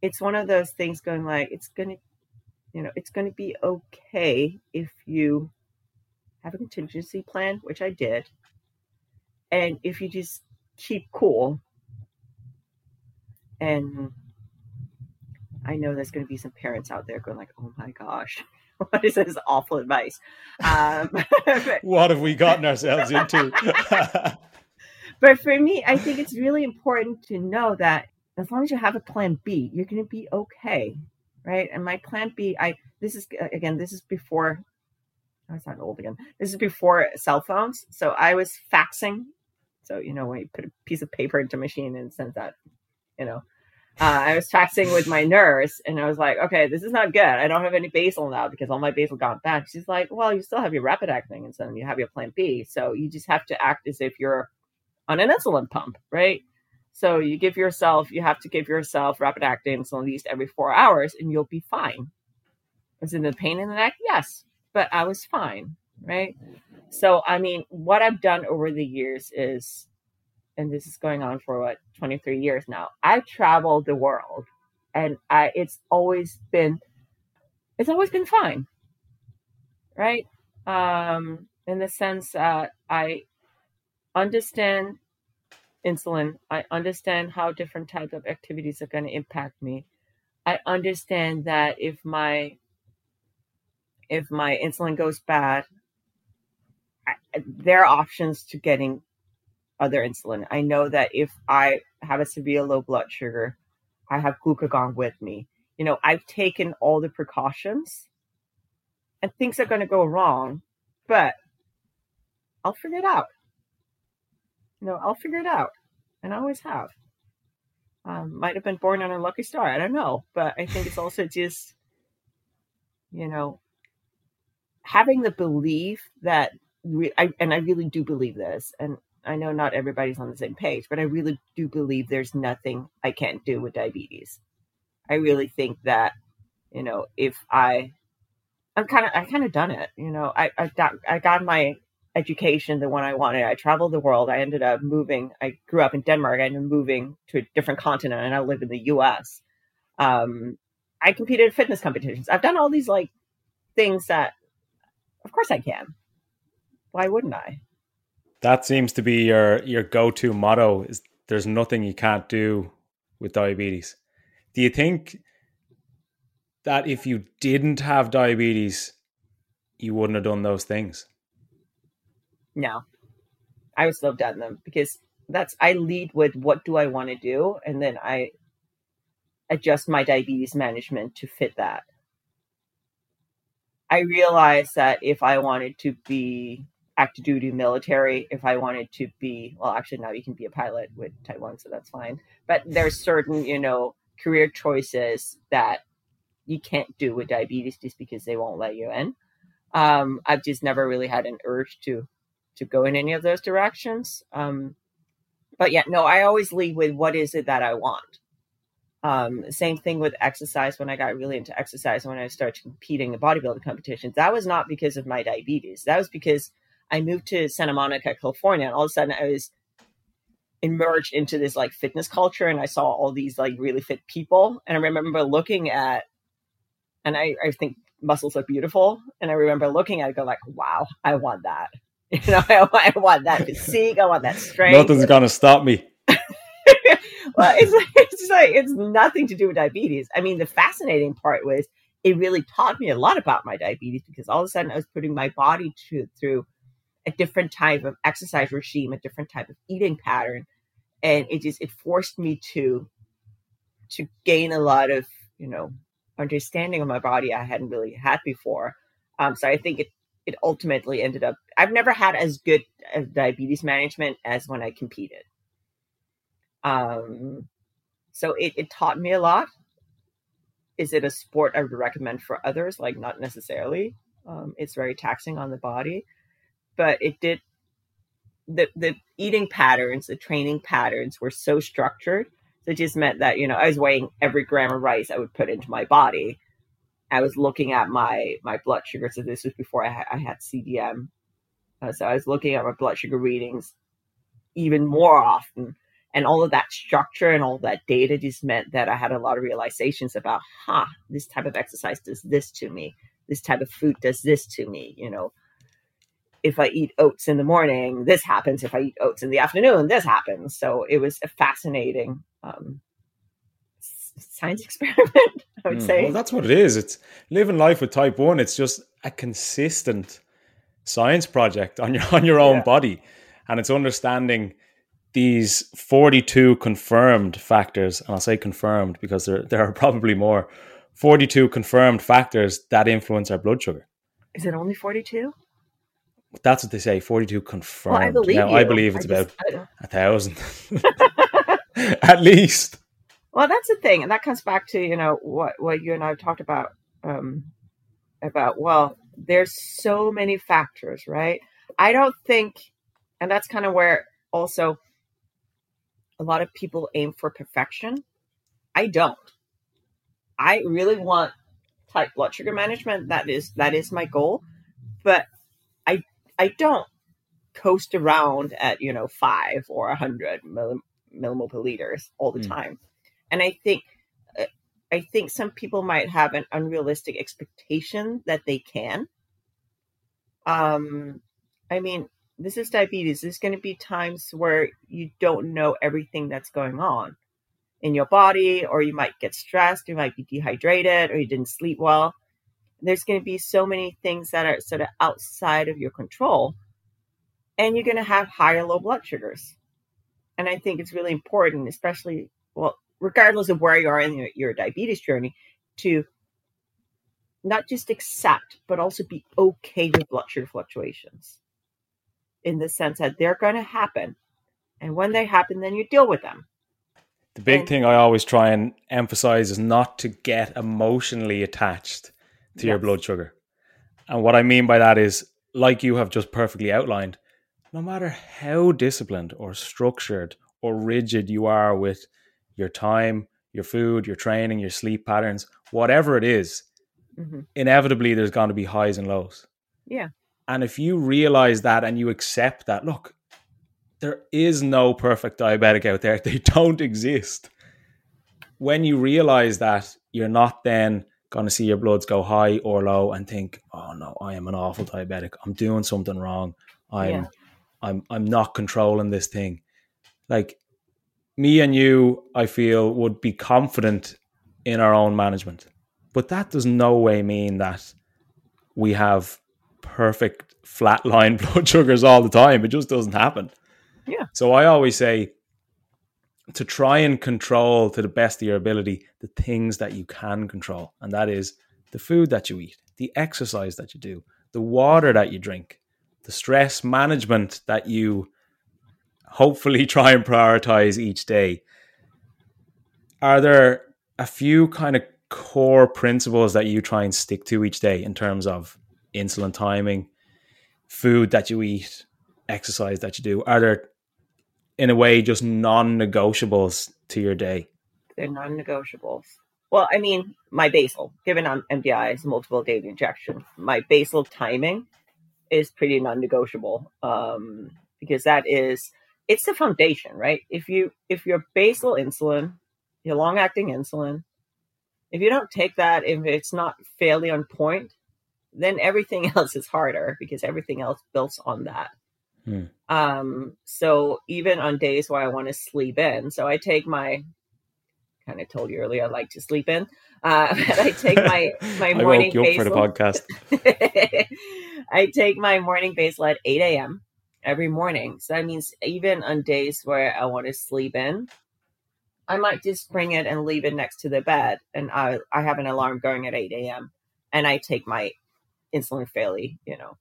it's one of those things going like, it's going to, you know, it's going to be okay if you have a contingency plan, which I did. And if you just keep cool. And I know there's going to be some parents out there going like, oh my gosh, <laughs> what is this awful advice? Um, <laughs> what have we gotten ourselves into? <laughs> but for me, I think it's really important to know that as long as you have a plan B, you're going to be okay, right? And my plan B, I this is again, this is before. I not old again. This is before cell phones, so I was faxing. So you know when you put a piece of paper into a machine and sends that, you know, uh, I was faxing with my nurse and I was like, okay, this is not good. I don't have any basal now because all my basal got back. She's like, well, you still have your rapid acting insulin. You have your plan B. So you just have to act as if you're on an insulin pump, right? So you give yourself, you have to give yourself rapid acting insulin at least every four hours and you'll be fine. Was it the pain in the neck? Yes, but I was fine, right? So, I mean, what I've done over the years is and this is going on for what 23 years now i've traveled the world and i it's always been it's always been fine right um in the sense that i understand insulin i understand how different types of activities are going to impact me i understand that if my if my insulin goes bad I, there are options to getting other insulin. I know that if I have a severe low blood sugar, I have glucagon with me. You know, I've taken all the precautions and things are going to go wrong, but I'll figure it out. you know, I'll figure it out, and I always have. Um, might have been born on a lucky star. I don't know, but I think it's also just, you know, having the belief that, re- I, and I really do believe this, and I know not everybody's on the same page, but I really do believe there's nothing I can't do with diabetes. I really think that, you know, if I, I'm kind of, I kind of done it. You know, I, I got, I got my education the one I wanted. I traveled the world. I ended up moving. I grew up in Denmark. I ended up moving to a different continent, and I live in the U.S. Um, I competed in fitness competitions. I've done all these like things that, of course, I can. Why wouldn't I? That seems to be your your go to motto. Is there's nothing you can't do with diabetes. Do you think that if you didn't have diabetes, you wouldn't have done those things? no, I would still have done them because that's I lead with what do I want to do, and then I adjust my diabetes management to fit that. I realized that if I wanted to be active duty military, if I wanted to be, well, actually now you can be a pilot with Taiwan, so that's fine. But there's certain, you know, career choices that you can't do with diabetes just because they won't let you in. Um, I've just never really had an urge to to go in any of those directions. Um, but yeah, no, I always lead with what is it that I want. Um, same thing with exercise. When I got really into exercise, and when I started competing in bodybuilding competitions, that was not because of my diabetes. That was because I moved to Santa Monica, California, and all of a sudden I was emerged into this like fitness culture, and I saw all these like really fit people. And I remember looking at, and I, I think muscles are beautiful, and I remember looking at it, go like, wow, I want that. <laughs> You know, <laughs> I, I want that physique. I want that strength. Nothing's gonna stop me. <laughs> well, it's like, it's like it's nothing to do with diabetes. I mean, the fascinating part was it really taught me a lot about my diabetes because all of a sudden I was putting my body to, through a different type of exercise regime, a different type of eating pattern, and it just it forced me to to gain a lot of you know understanding of my body I hadn't really had before. Um, so I think it it ultimately ended up I've never had as good diabetes management as when I competed. Um, so it, it taught me a lot. Is it a sport I would recommend for others? Like, not necessarily. Um, it's very taxing on the body, but it did. The the eating patterns, the training patterns were so structured. It just meant that you know I was weighing every gram of rice I would put into my body, I was looking at my my blood sugar. So this was before I, ha- I had CGM. Uh, so I was looking at my blood sugar readings even more often, and all of that structure and all that data just meant that I had a lot of realizations about, huh, this type of exercise does this to me. This type of food does this to me. You know, if I eat oats in the morning, this happens. If I eat oats in the afternoon, this happens. So it was a fascinating um, science <laughs> experiment. I would mm, say. Well, that's what it is. It's living life with type one. It's just a consistent science project on your on your own yeah. body, and it's understanding these 42 confirmed factors and i'll say confirmed because there, there are <laughs> probably more 42 confirmed factors that influence our blood sugar is it only 42 that's what they say 42 confirmed well, I believe now. I believe it's I about a thousand <laughs> at least well, that's the thing, and that comes back to you know what what you and I have talked about um, about. Well, there's so many factors, right? I don't think, and that's kind of where also a lot of people aim for perfection. I don't. I really want type blood sugar management. That is that is my goal, but I I don't coast around at you know five or a hundred millimole per liters all the mm. time and I think I think some people might have an unrealistic expectation that they can. Um, I mean, this is diabetes. There's going to be times where you don't know everything that's going on in your body, or you might get stressed, you might be dehydrated, or you didn't sleep well. There's going to be so many things that are sort of outside of your control, and you're going to have high or low blood sugars. And I think it's really important, especially well, regardless of where you are in your, your diabetes journey, to not just accept, but also be okay with blood sugar fluctuations in the sense that they're going to happen And when they happen, then you deal with them. The big And- thing I always try and emphasize is not to get emotionally attached to your blood sugar. And what I mean by that is, like you have just perfectly outlined, no matter how disciplined or structured or rigid you are with your time, your food, your training, your sleep patterns, whatever it is, hmm inevitably there's going to be highs and lows. Yeah. And if you realize that and you accept that, look, there is no perfect diabetic out there. <laughs> They don't exist. When you realize that, you're not then going to see your bloods go high or low and think, "Oh no, I am an awful diabetic. I'm doing something wrong. I'm Yeah. I'm I'm not controlling this thing." Like me and you, I feel would be confident in our own management. But that does no way mean that we have perfect flat line <laughs> blood sugars all the time. It just doesn't happen. Yeah. So I always say to try and control to the best of your ability the things that you can control. And that is the food that you eat, the exercise that you do, the water that you drink, the stress management that you hopefully <laughs> try and prioritize each day. Are there a few kind of core principles that you try and stick to each day in terms of insulin timing, food that you eat, exercise that you do? Are there, in a way, just non negotiables to your day? They're non-negotiables. Well, I mean, my basal, given I'm MDI, is multiple daily injection. My basal timing is pretty non-negotiable um, because that is it's the foundation, right? If you if your basal insulin, your long-acting insulin, if you don't take that, if it's not fairly on point, then everything <laughs> else is harder because everything else builds on that. Hmm. Um, so even on days where I want to sleep in, so I take my kind of told you earlier I like to sleep in. Uh, <laughs> but I take my <laughs> my I morning woke you up for the podcast. I take my morning basal at 8 a.m. every morning. So that means even on days where I want to sleep in, I might just bring it and leave it next to the bed. And I, I have an alarm going at 8 a.m. and I take my insulin fairly, you know.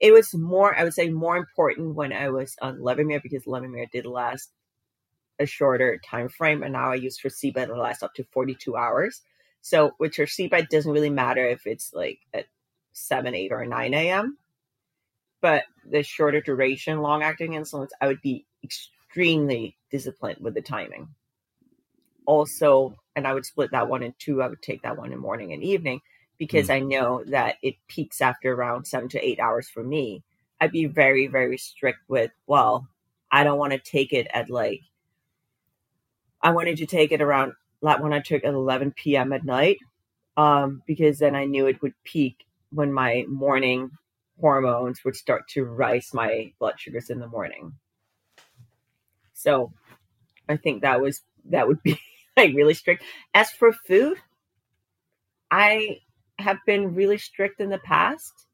It was more, I would say, more important when I was on Levemir because Levemir did last a shorter time frame, and now I use Tresiba to last up to 42 hours. So, which Tresiba doesn't really matter if it's like at 7, 8, or 9 a.m. But the shorter duration, long acting insulins, I would be extremely disciplined with the timing. Also, and I would split that one in two. I would take that one in morning and evening because I know that it peaks after around seven to eight hours for me. I'd be very, very strict with, well, I don't want to take it at like, I wanted to take it around like when I took at 11 p.m. at night, um, because then I knew it would peak when my morning hormones would start to rise my blood sugars in the morning. So I think that was that would be <laughs> like really strict. As for food, I have been really strict in the past.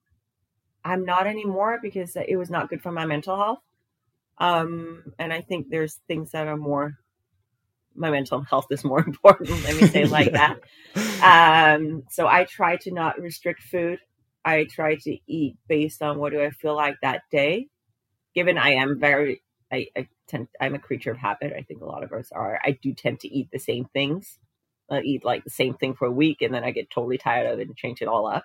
I'm not anymore because it was not good for my mental health. Um, and I think there's things that are more my mental health is more <laughs> important. Let me say it like that. <laughs> Um, so I try to not restrict food. I try to eat based on what do I feel like that day. Given I am very, I, I tend, I'm a creature of habit. I think a lot of us are. I do tend to eat the same things. I eat like the same thing for a week, and then I get totally tired of it and change it all up.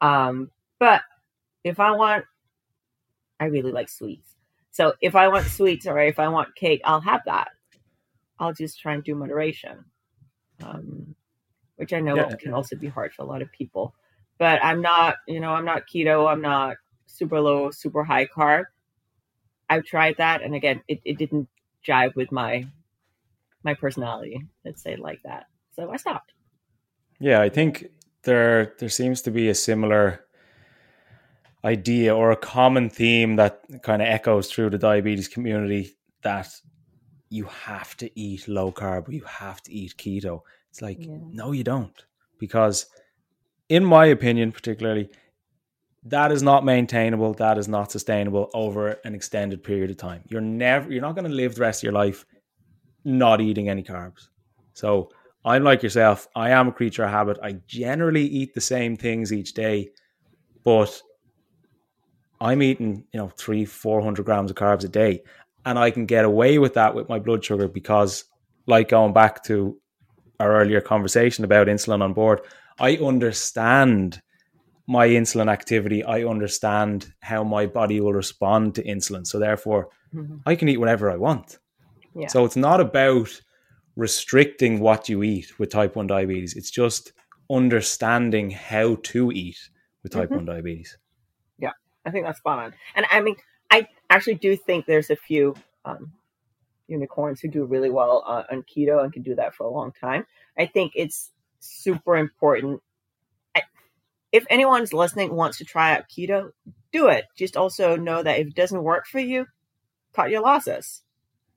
Um, but if I want, I really like sweets. So if I want sweets or if I want cake, I'll have that. I'll just try and do moderation, um, which I know Yeah. can also be hard for a lot of people. But I'm not, you know, I'm not keto. I'm not super low, super high carb. I've tried that, and again, it, it didn't jive with my my personality. Let's say like that. So I stopped. Yeah, I think there there seems to be a similar idea or a common theme that kind of echoes through the diabetes community that you have to eat low carb, you have to eat keto. It's like, Yeah. no, you don't. Because, in my opinion, particularly, that is not maintainable. That is not sustainable over an extended period of time. You're never, you're not going to live the rest of your life not eating any carbs. So, I'm like yourself. I am a creature of habit. I generally eat the same things each day, but I'm eating, you know, three, four hundred grams of carbs a day. and I can get away with that with my blood sugar because, like going back to our earlier conversation about insulin on board, I understand my insulin activity. I understand how my body will respond to insulin. So therefore, mm-hmm. I can eat whatever I want. Yeah. So it's not about restricting what you eat with type 1 diabetes. It's just understanding how to eat with type mm-hmm. 1 diabetes. Yeah, I think that's spot on. And I mean, I actually do think there's a few um, unicorns who do really well uh, on keto and can do that for a long time. I think it's super important. I, if anyone's listening wants to try out keto, do it. Just also know that if it doesn't work for you, cut your losses.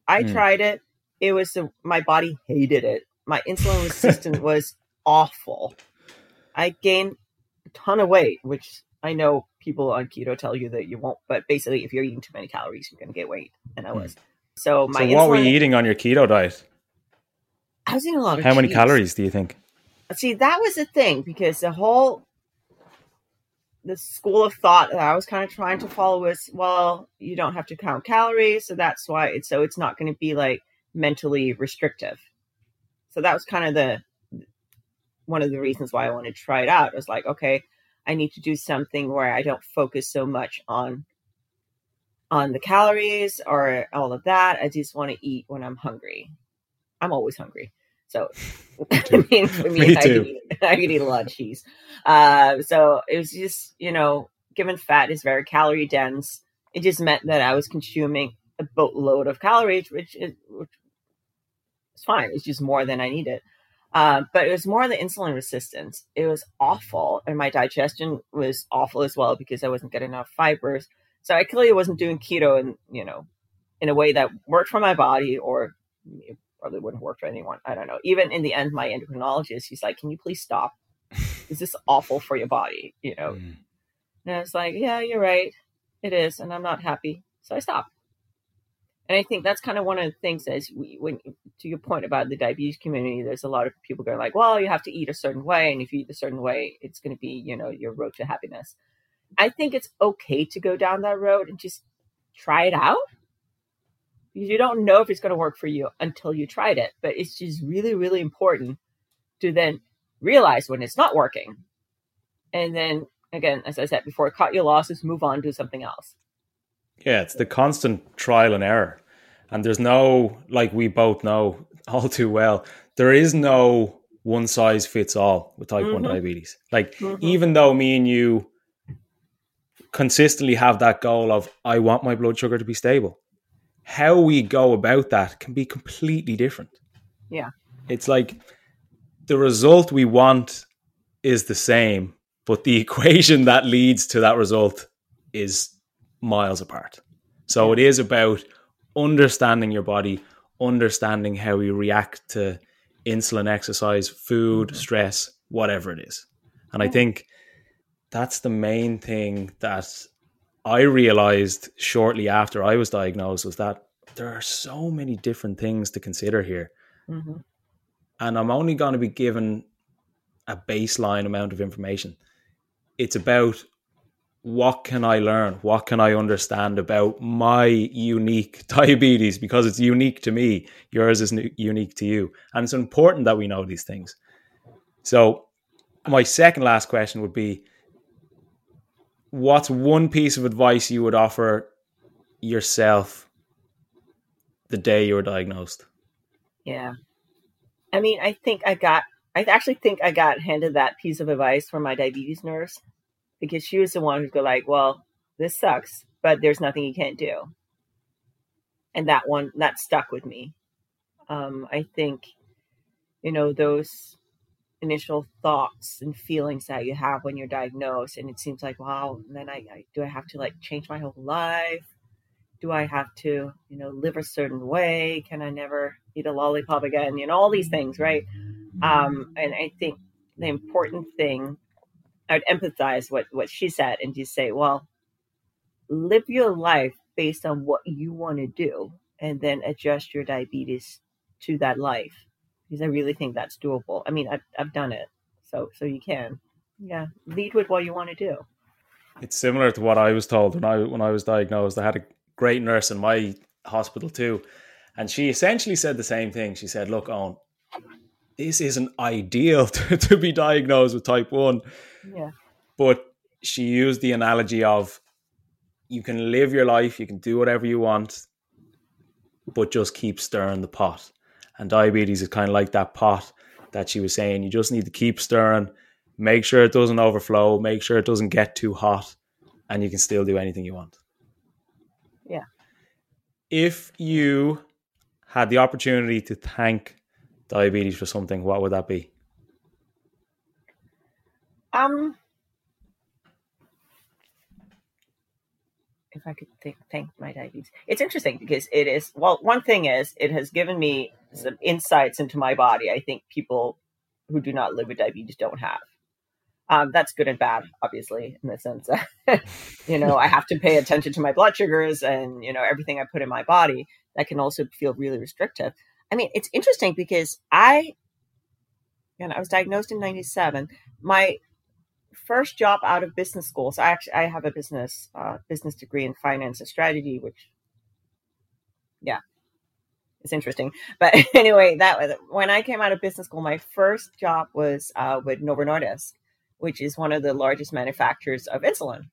I mm. tried it. It was a, my body hated it. My insulin resistance <laughs> was awful. I gained a ton of weight, which I know people on keto tell you that you won't, but basically, if you're eating too many calories, you're going to get weight. And I hmm. was. So my. So what were you eating on your keto diet? I was eating a lot of. How cheese. many calories do you think? See, that was the thing because the whole the school of thought that I was kind of trying to follow was, well, you don't have to count calories, so that's why it's so it's not going to be like mentally restrictive. So that was kind of the one of the reasons why I wanted to try it out. It was like, okay, I need to do something where I don't focus so much on on the calories or all of that. I just want to eat when I'm hungry. I'm always hungry. So <laughs> <laughs> I mean, for <laughs> me, me I, could eat, I could eat a lot of cheese. Uh, so it was just, you know, given fat is very calorie dense, it just meant that I was consuming a boatload of calories, which is, which fine. It's just more than I needed. Uh, but it was more the insulin resistance. It was awful, and my digestion was awful as well because I wasn't getting enough fibers. So I clearly wasn't doing keto, and you know, in a way that worked for my body, or probably wouldn't work for anyone. I don't know. Even in the end, my endocrinologist, he's like, "Can you please stop? Is this awful for your body?" You know. Mm. And I was like, "Yeah, you're right. It is, and I'm not happy." So I stopped. And I think that's kind of one of the things as we, when to your point about the diabetes community, there's a lot of people going like, well, you have to eat a certain way. And if you eat a certain way, it's going to be, you know, your road to happiness. I think it's okay to go down that road and just try it out. You don't know if it's going to work for you until you tried it. But it's just really, really important to then realize when it's not working. And then again, as I said before, cut your losses, move on, do something else. Yeah, it's the constant trial and error. And there's no, like we both know <laughs> all too well, there is no one size fits all with type mm-hmm. 1 diabetes. Like, mm-hmm. even though me and you consistently have that goal of, I want my blood sugar to be stable, how we go about that can be completely different. Yeah. It's like the result we want is the same, but the <laughs> equation that leads to that result is miles apart. So it is about understanding your body, understanding how you react to insulin, exercise, food, mm-hmm. stress, whatever it is. And I think that's the main thing that I realized shortly after I was diagnosed was that there are so many different things to consider here. Mm-hmm. And I'm only going to be given a baseline amount of information. It's about what can I learn? What can I understand about my unique <laughs> diabetes? Because it's unique to me. Yours is unique to you. And it's important that we know these things. So, my second last question would be What's one piece of advice you would offer yourself the day you were diagnosed? Yeah. I mean, I think I got, I actually think I got handed that piece of advice from my diabetes nurse because she was the one who'd go like, well, this sucks, but there's nothing you can't do. And that one, that stuck with me. Um, I think, you know, those initial thoughts and feelings that you have when you're diagnosed and it seems like wow and then I, I, do i have to like change my whole life do i have to you know live a certain way can i never eat a lollipop again you know all these things right um and i think the important thing I would empathize what what she said and just say, well, live your life based on what you want to do, and then adjust your diabetes to that life because I really think that's doable. I mean, I've I've done it, so so you can, yeah, lead with what you want to do. It's similar to what I was told when I when I was diagnosed. I had a great nurse in my hospital too. And she essentially said the same thing. She said, Look, Eoin, this isn't ideal <laughs> to, to be diagnosed with type 1. Yeah. But she used the analogy of you can live your life, you can do whatever you want, but just keep stirring the pot. And diabetes is kind of like that pot that she was saying. You just need to keep stirring, make sure it doesn't overflow, make sure it doesn't get too hot, and you can still do anything you want. Yeah. If you had the opportunity to thank diabetes for something, what would that be? Um, if I could think, thank my diabetes, it's interesting because it is. Well, one thing is it has given me some insights into my body. I think people who do not live with diabetes don't have. Um, that's good and bad, obviously, in the sense that <laughs> you know I have to pay attention to my blood sugars and you know everything I put in my body. That can also feel really restrictive. I mean, it's interesting because I, and I was diagnosed in '97. My first job out of business school. So I actually I have a business uh, business degree in finance and strategy, which yeah, it's interesting. But <laughs> anyway, that was when I came out of business school. My first job was uh, with Novo Nordisk, which is one of the largest manufacturers of insulin.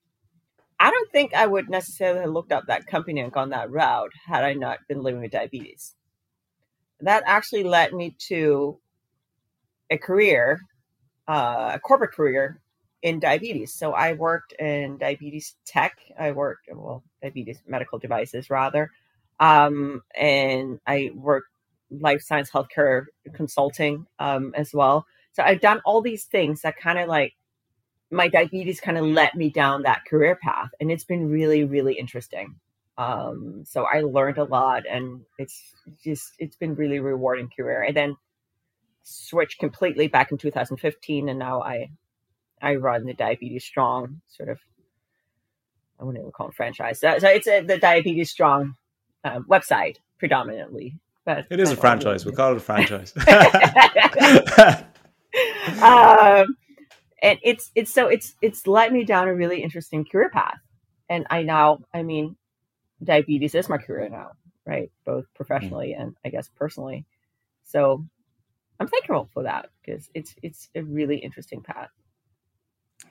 I don't think I would necessarily have looked up that company and gone that route had I not been living with diabetes. That actually led me to a career, uh, a corporate career in diabetes. So I worked in diabetes tech. I worked, well, diabetes medical devices rather. Um, and I worked life science healthcare consulting um, as well. So I've done all these things that kind of like my diabetes kind of let me down that career path. And it's been really, really interesting. Um, so I learned a lot and it's just, it's been really rewarding career. And then switched completely back in 2015 and now I I run the Diabetes Strong sort of, I wouldn't even call it franchise. So, so it's a, the Diabetes Strong uh, website predominantly. But it is a franchise. We'll call it a franchise. <laughs> um, and it's it's so it's it's led me down a really interesting career path. And I now, I mean, diabetes is my career now, right? Both professionally mm. and I guess personally. So I'm thankful for that because it's it's a really interesting path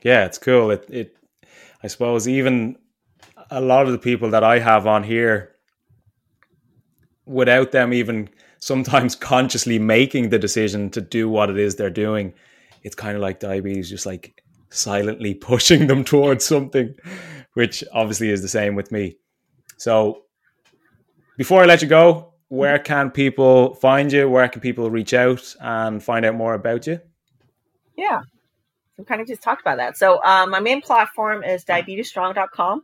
yeah, it's cool. It it I suppose even a lot of the people that I have on here without them even sometimes <laughs> consciously making the decision to do what it is they're doing, it's kind of like diabetes just like silently <laughs> pushing them towards something, which obviously is the same with me. So before I let you go, where can people find you? Where can people reach out and find out more about you? Yeah we kind of just talked about that. So um, my main platform is diabetesstrong.com.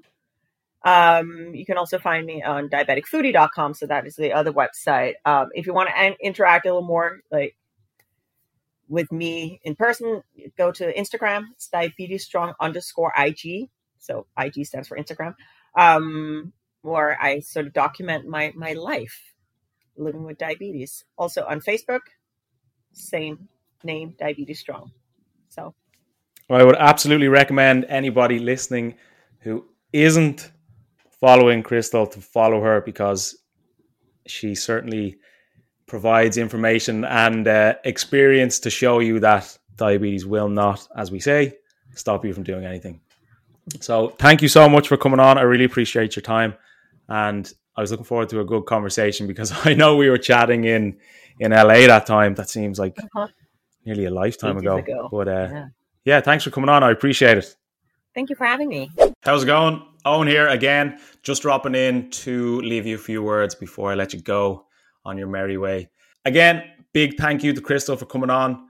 Um, you can also find me on diabeticfoodie.com. So that is the other website. Um, if you want to an- interact a little more, like with me in person, go to Instagram. It's diabetesstrong underscore IG. So IG stands for Instagram. Um, where I sort of document my my life living with diabetes. Also on Facebook, same name, Diabetes Strong. So I would absolutely recommend anybody listening who isn't following Christel to follow her because she certainly provides information and uh, experience to show you that diabetes will not, as we say, stop you from doing anything. So, thank you so much for coming on. I really appreciate your time, and I was looking forward to a good conversation because <laughs> I know we were chatting in in LA that time. That seems like uh-huh. nearly a lifetime ago. ago. But uh, yeah yeah, thanks for coming on. I appreciate it. Thank you for having me. How's it going? Eoin here again, just dropping in to leave you a few words before I let you go on your merry way. Again, big thank you to Christel for coming on.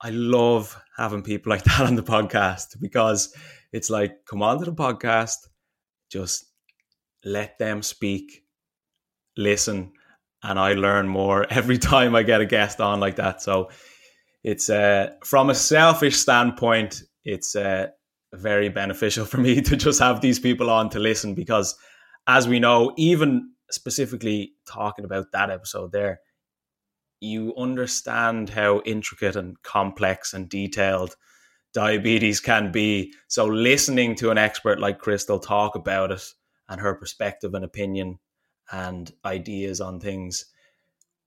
I love having people like <laughs> that on the podcast because it's like, come on to the podcast, just let them speak, listen, and I learn more <laughs> every time I get a guest on like that. So it's uh, from a selfish standpoint, it's uh, very beneficial <laughs> for me to just have these people on to listen because, as we know, even specifically talking about that episode there, you understand how intricate and complex and detailed diabetes can be. So, listening to an expert like Christel talk about it and her perspective and opinion and ideas on things.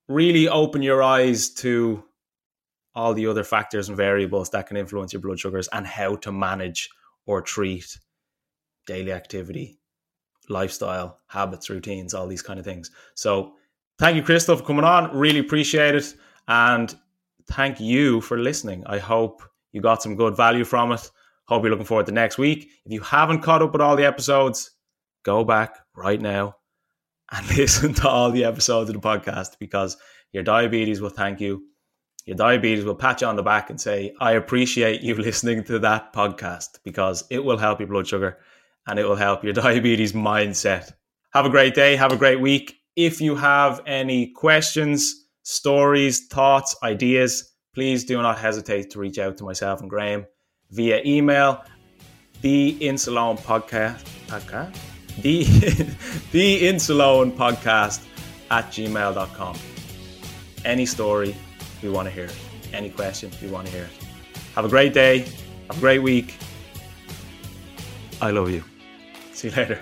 Really open your eyes to all the other factors and variables that can influence your blood sugars and how to manage or treat daily activity, lifestyle, habits, routines, all these kind of things. So, thank you, Christel, for coming on. Really appreciate it. And thank you for listening. I hope you got some good value from it. Hope you're looking forward to next week. If you haven't caught up with all the episodes, go back right now and <laughs> listen to all the episodes of the podcast because your diabetes will thank you. Your diabetes will pat you on the back and say, I appreciate you <laughs> listening to that podcast because it will help your blood sugar and it will help your <laughs> diabetes mindset. Have a great day. Have a great week. If you have any questions, stories, thoughts, ideas, please do not hesitate to reach out to myself and Graham via email, the podcast, podcast, the, <laughs> the Insuleoin podcast at gmail.com. Any story, we want to hear it. Any question, we want to hear it. Have a great day. Have a great week. I love you. See you later.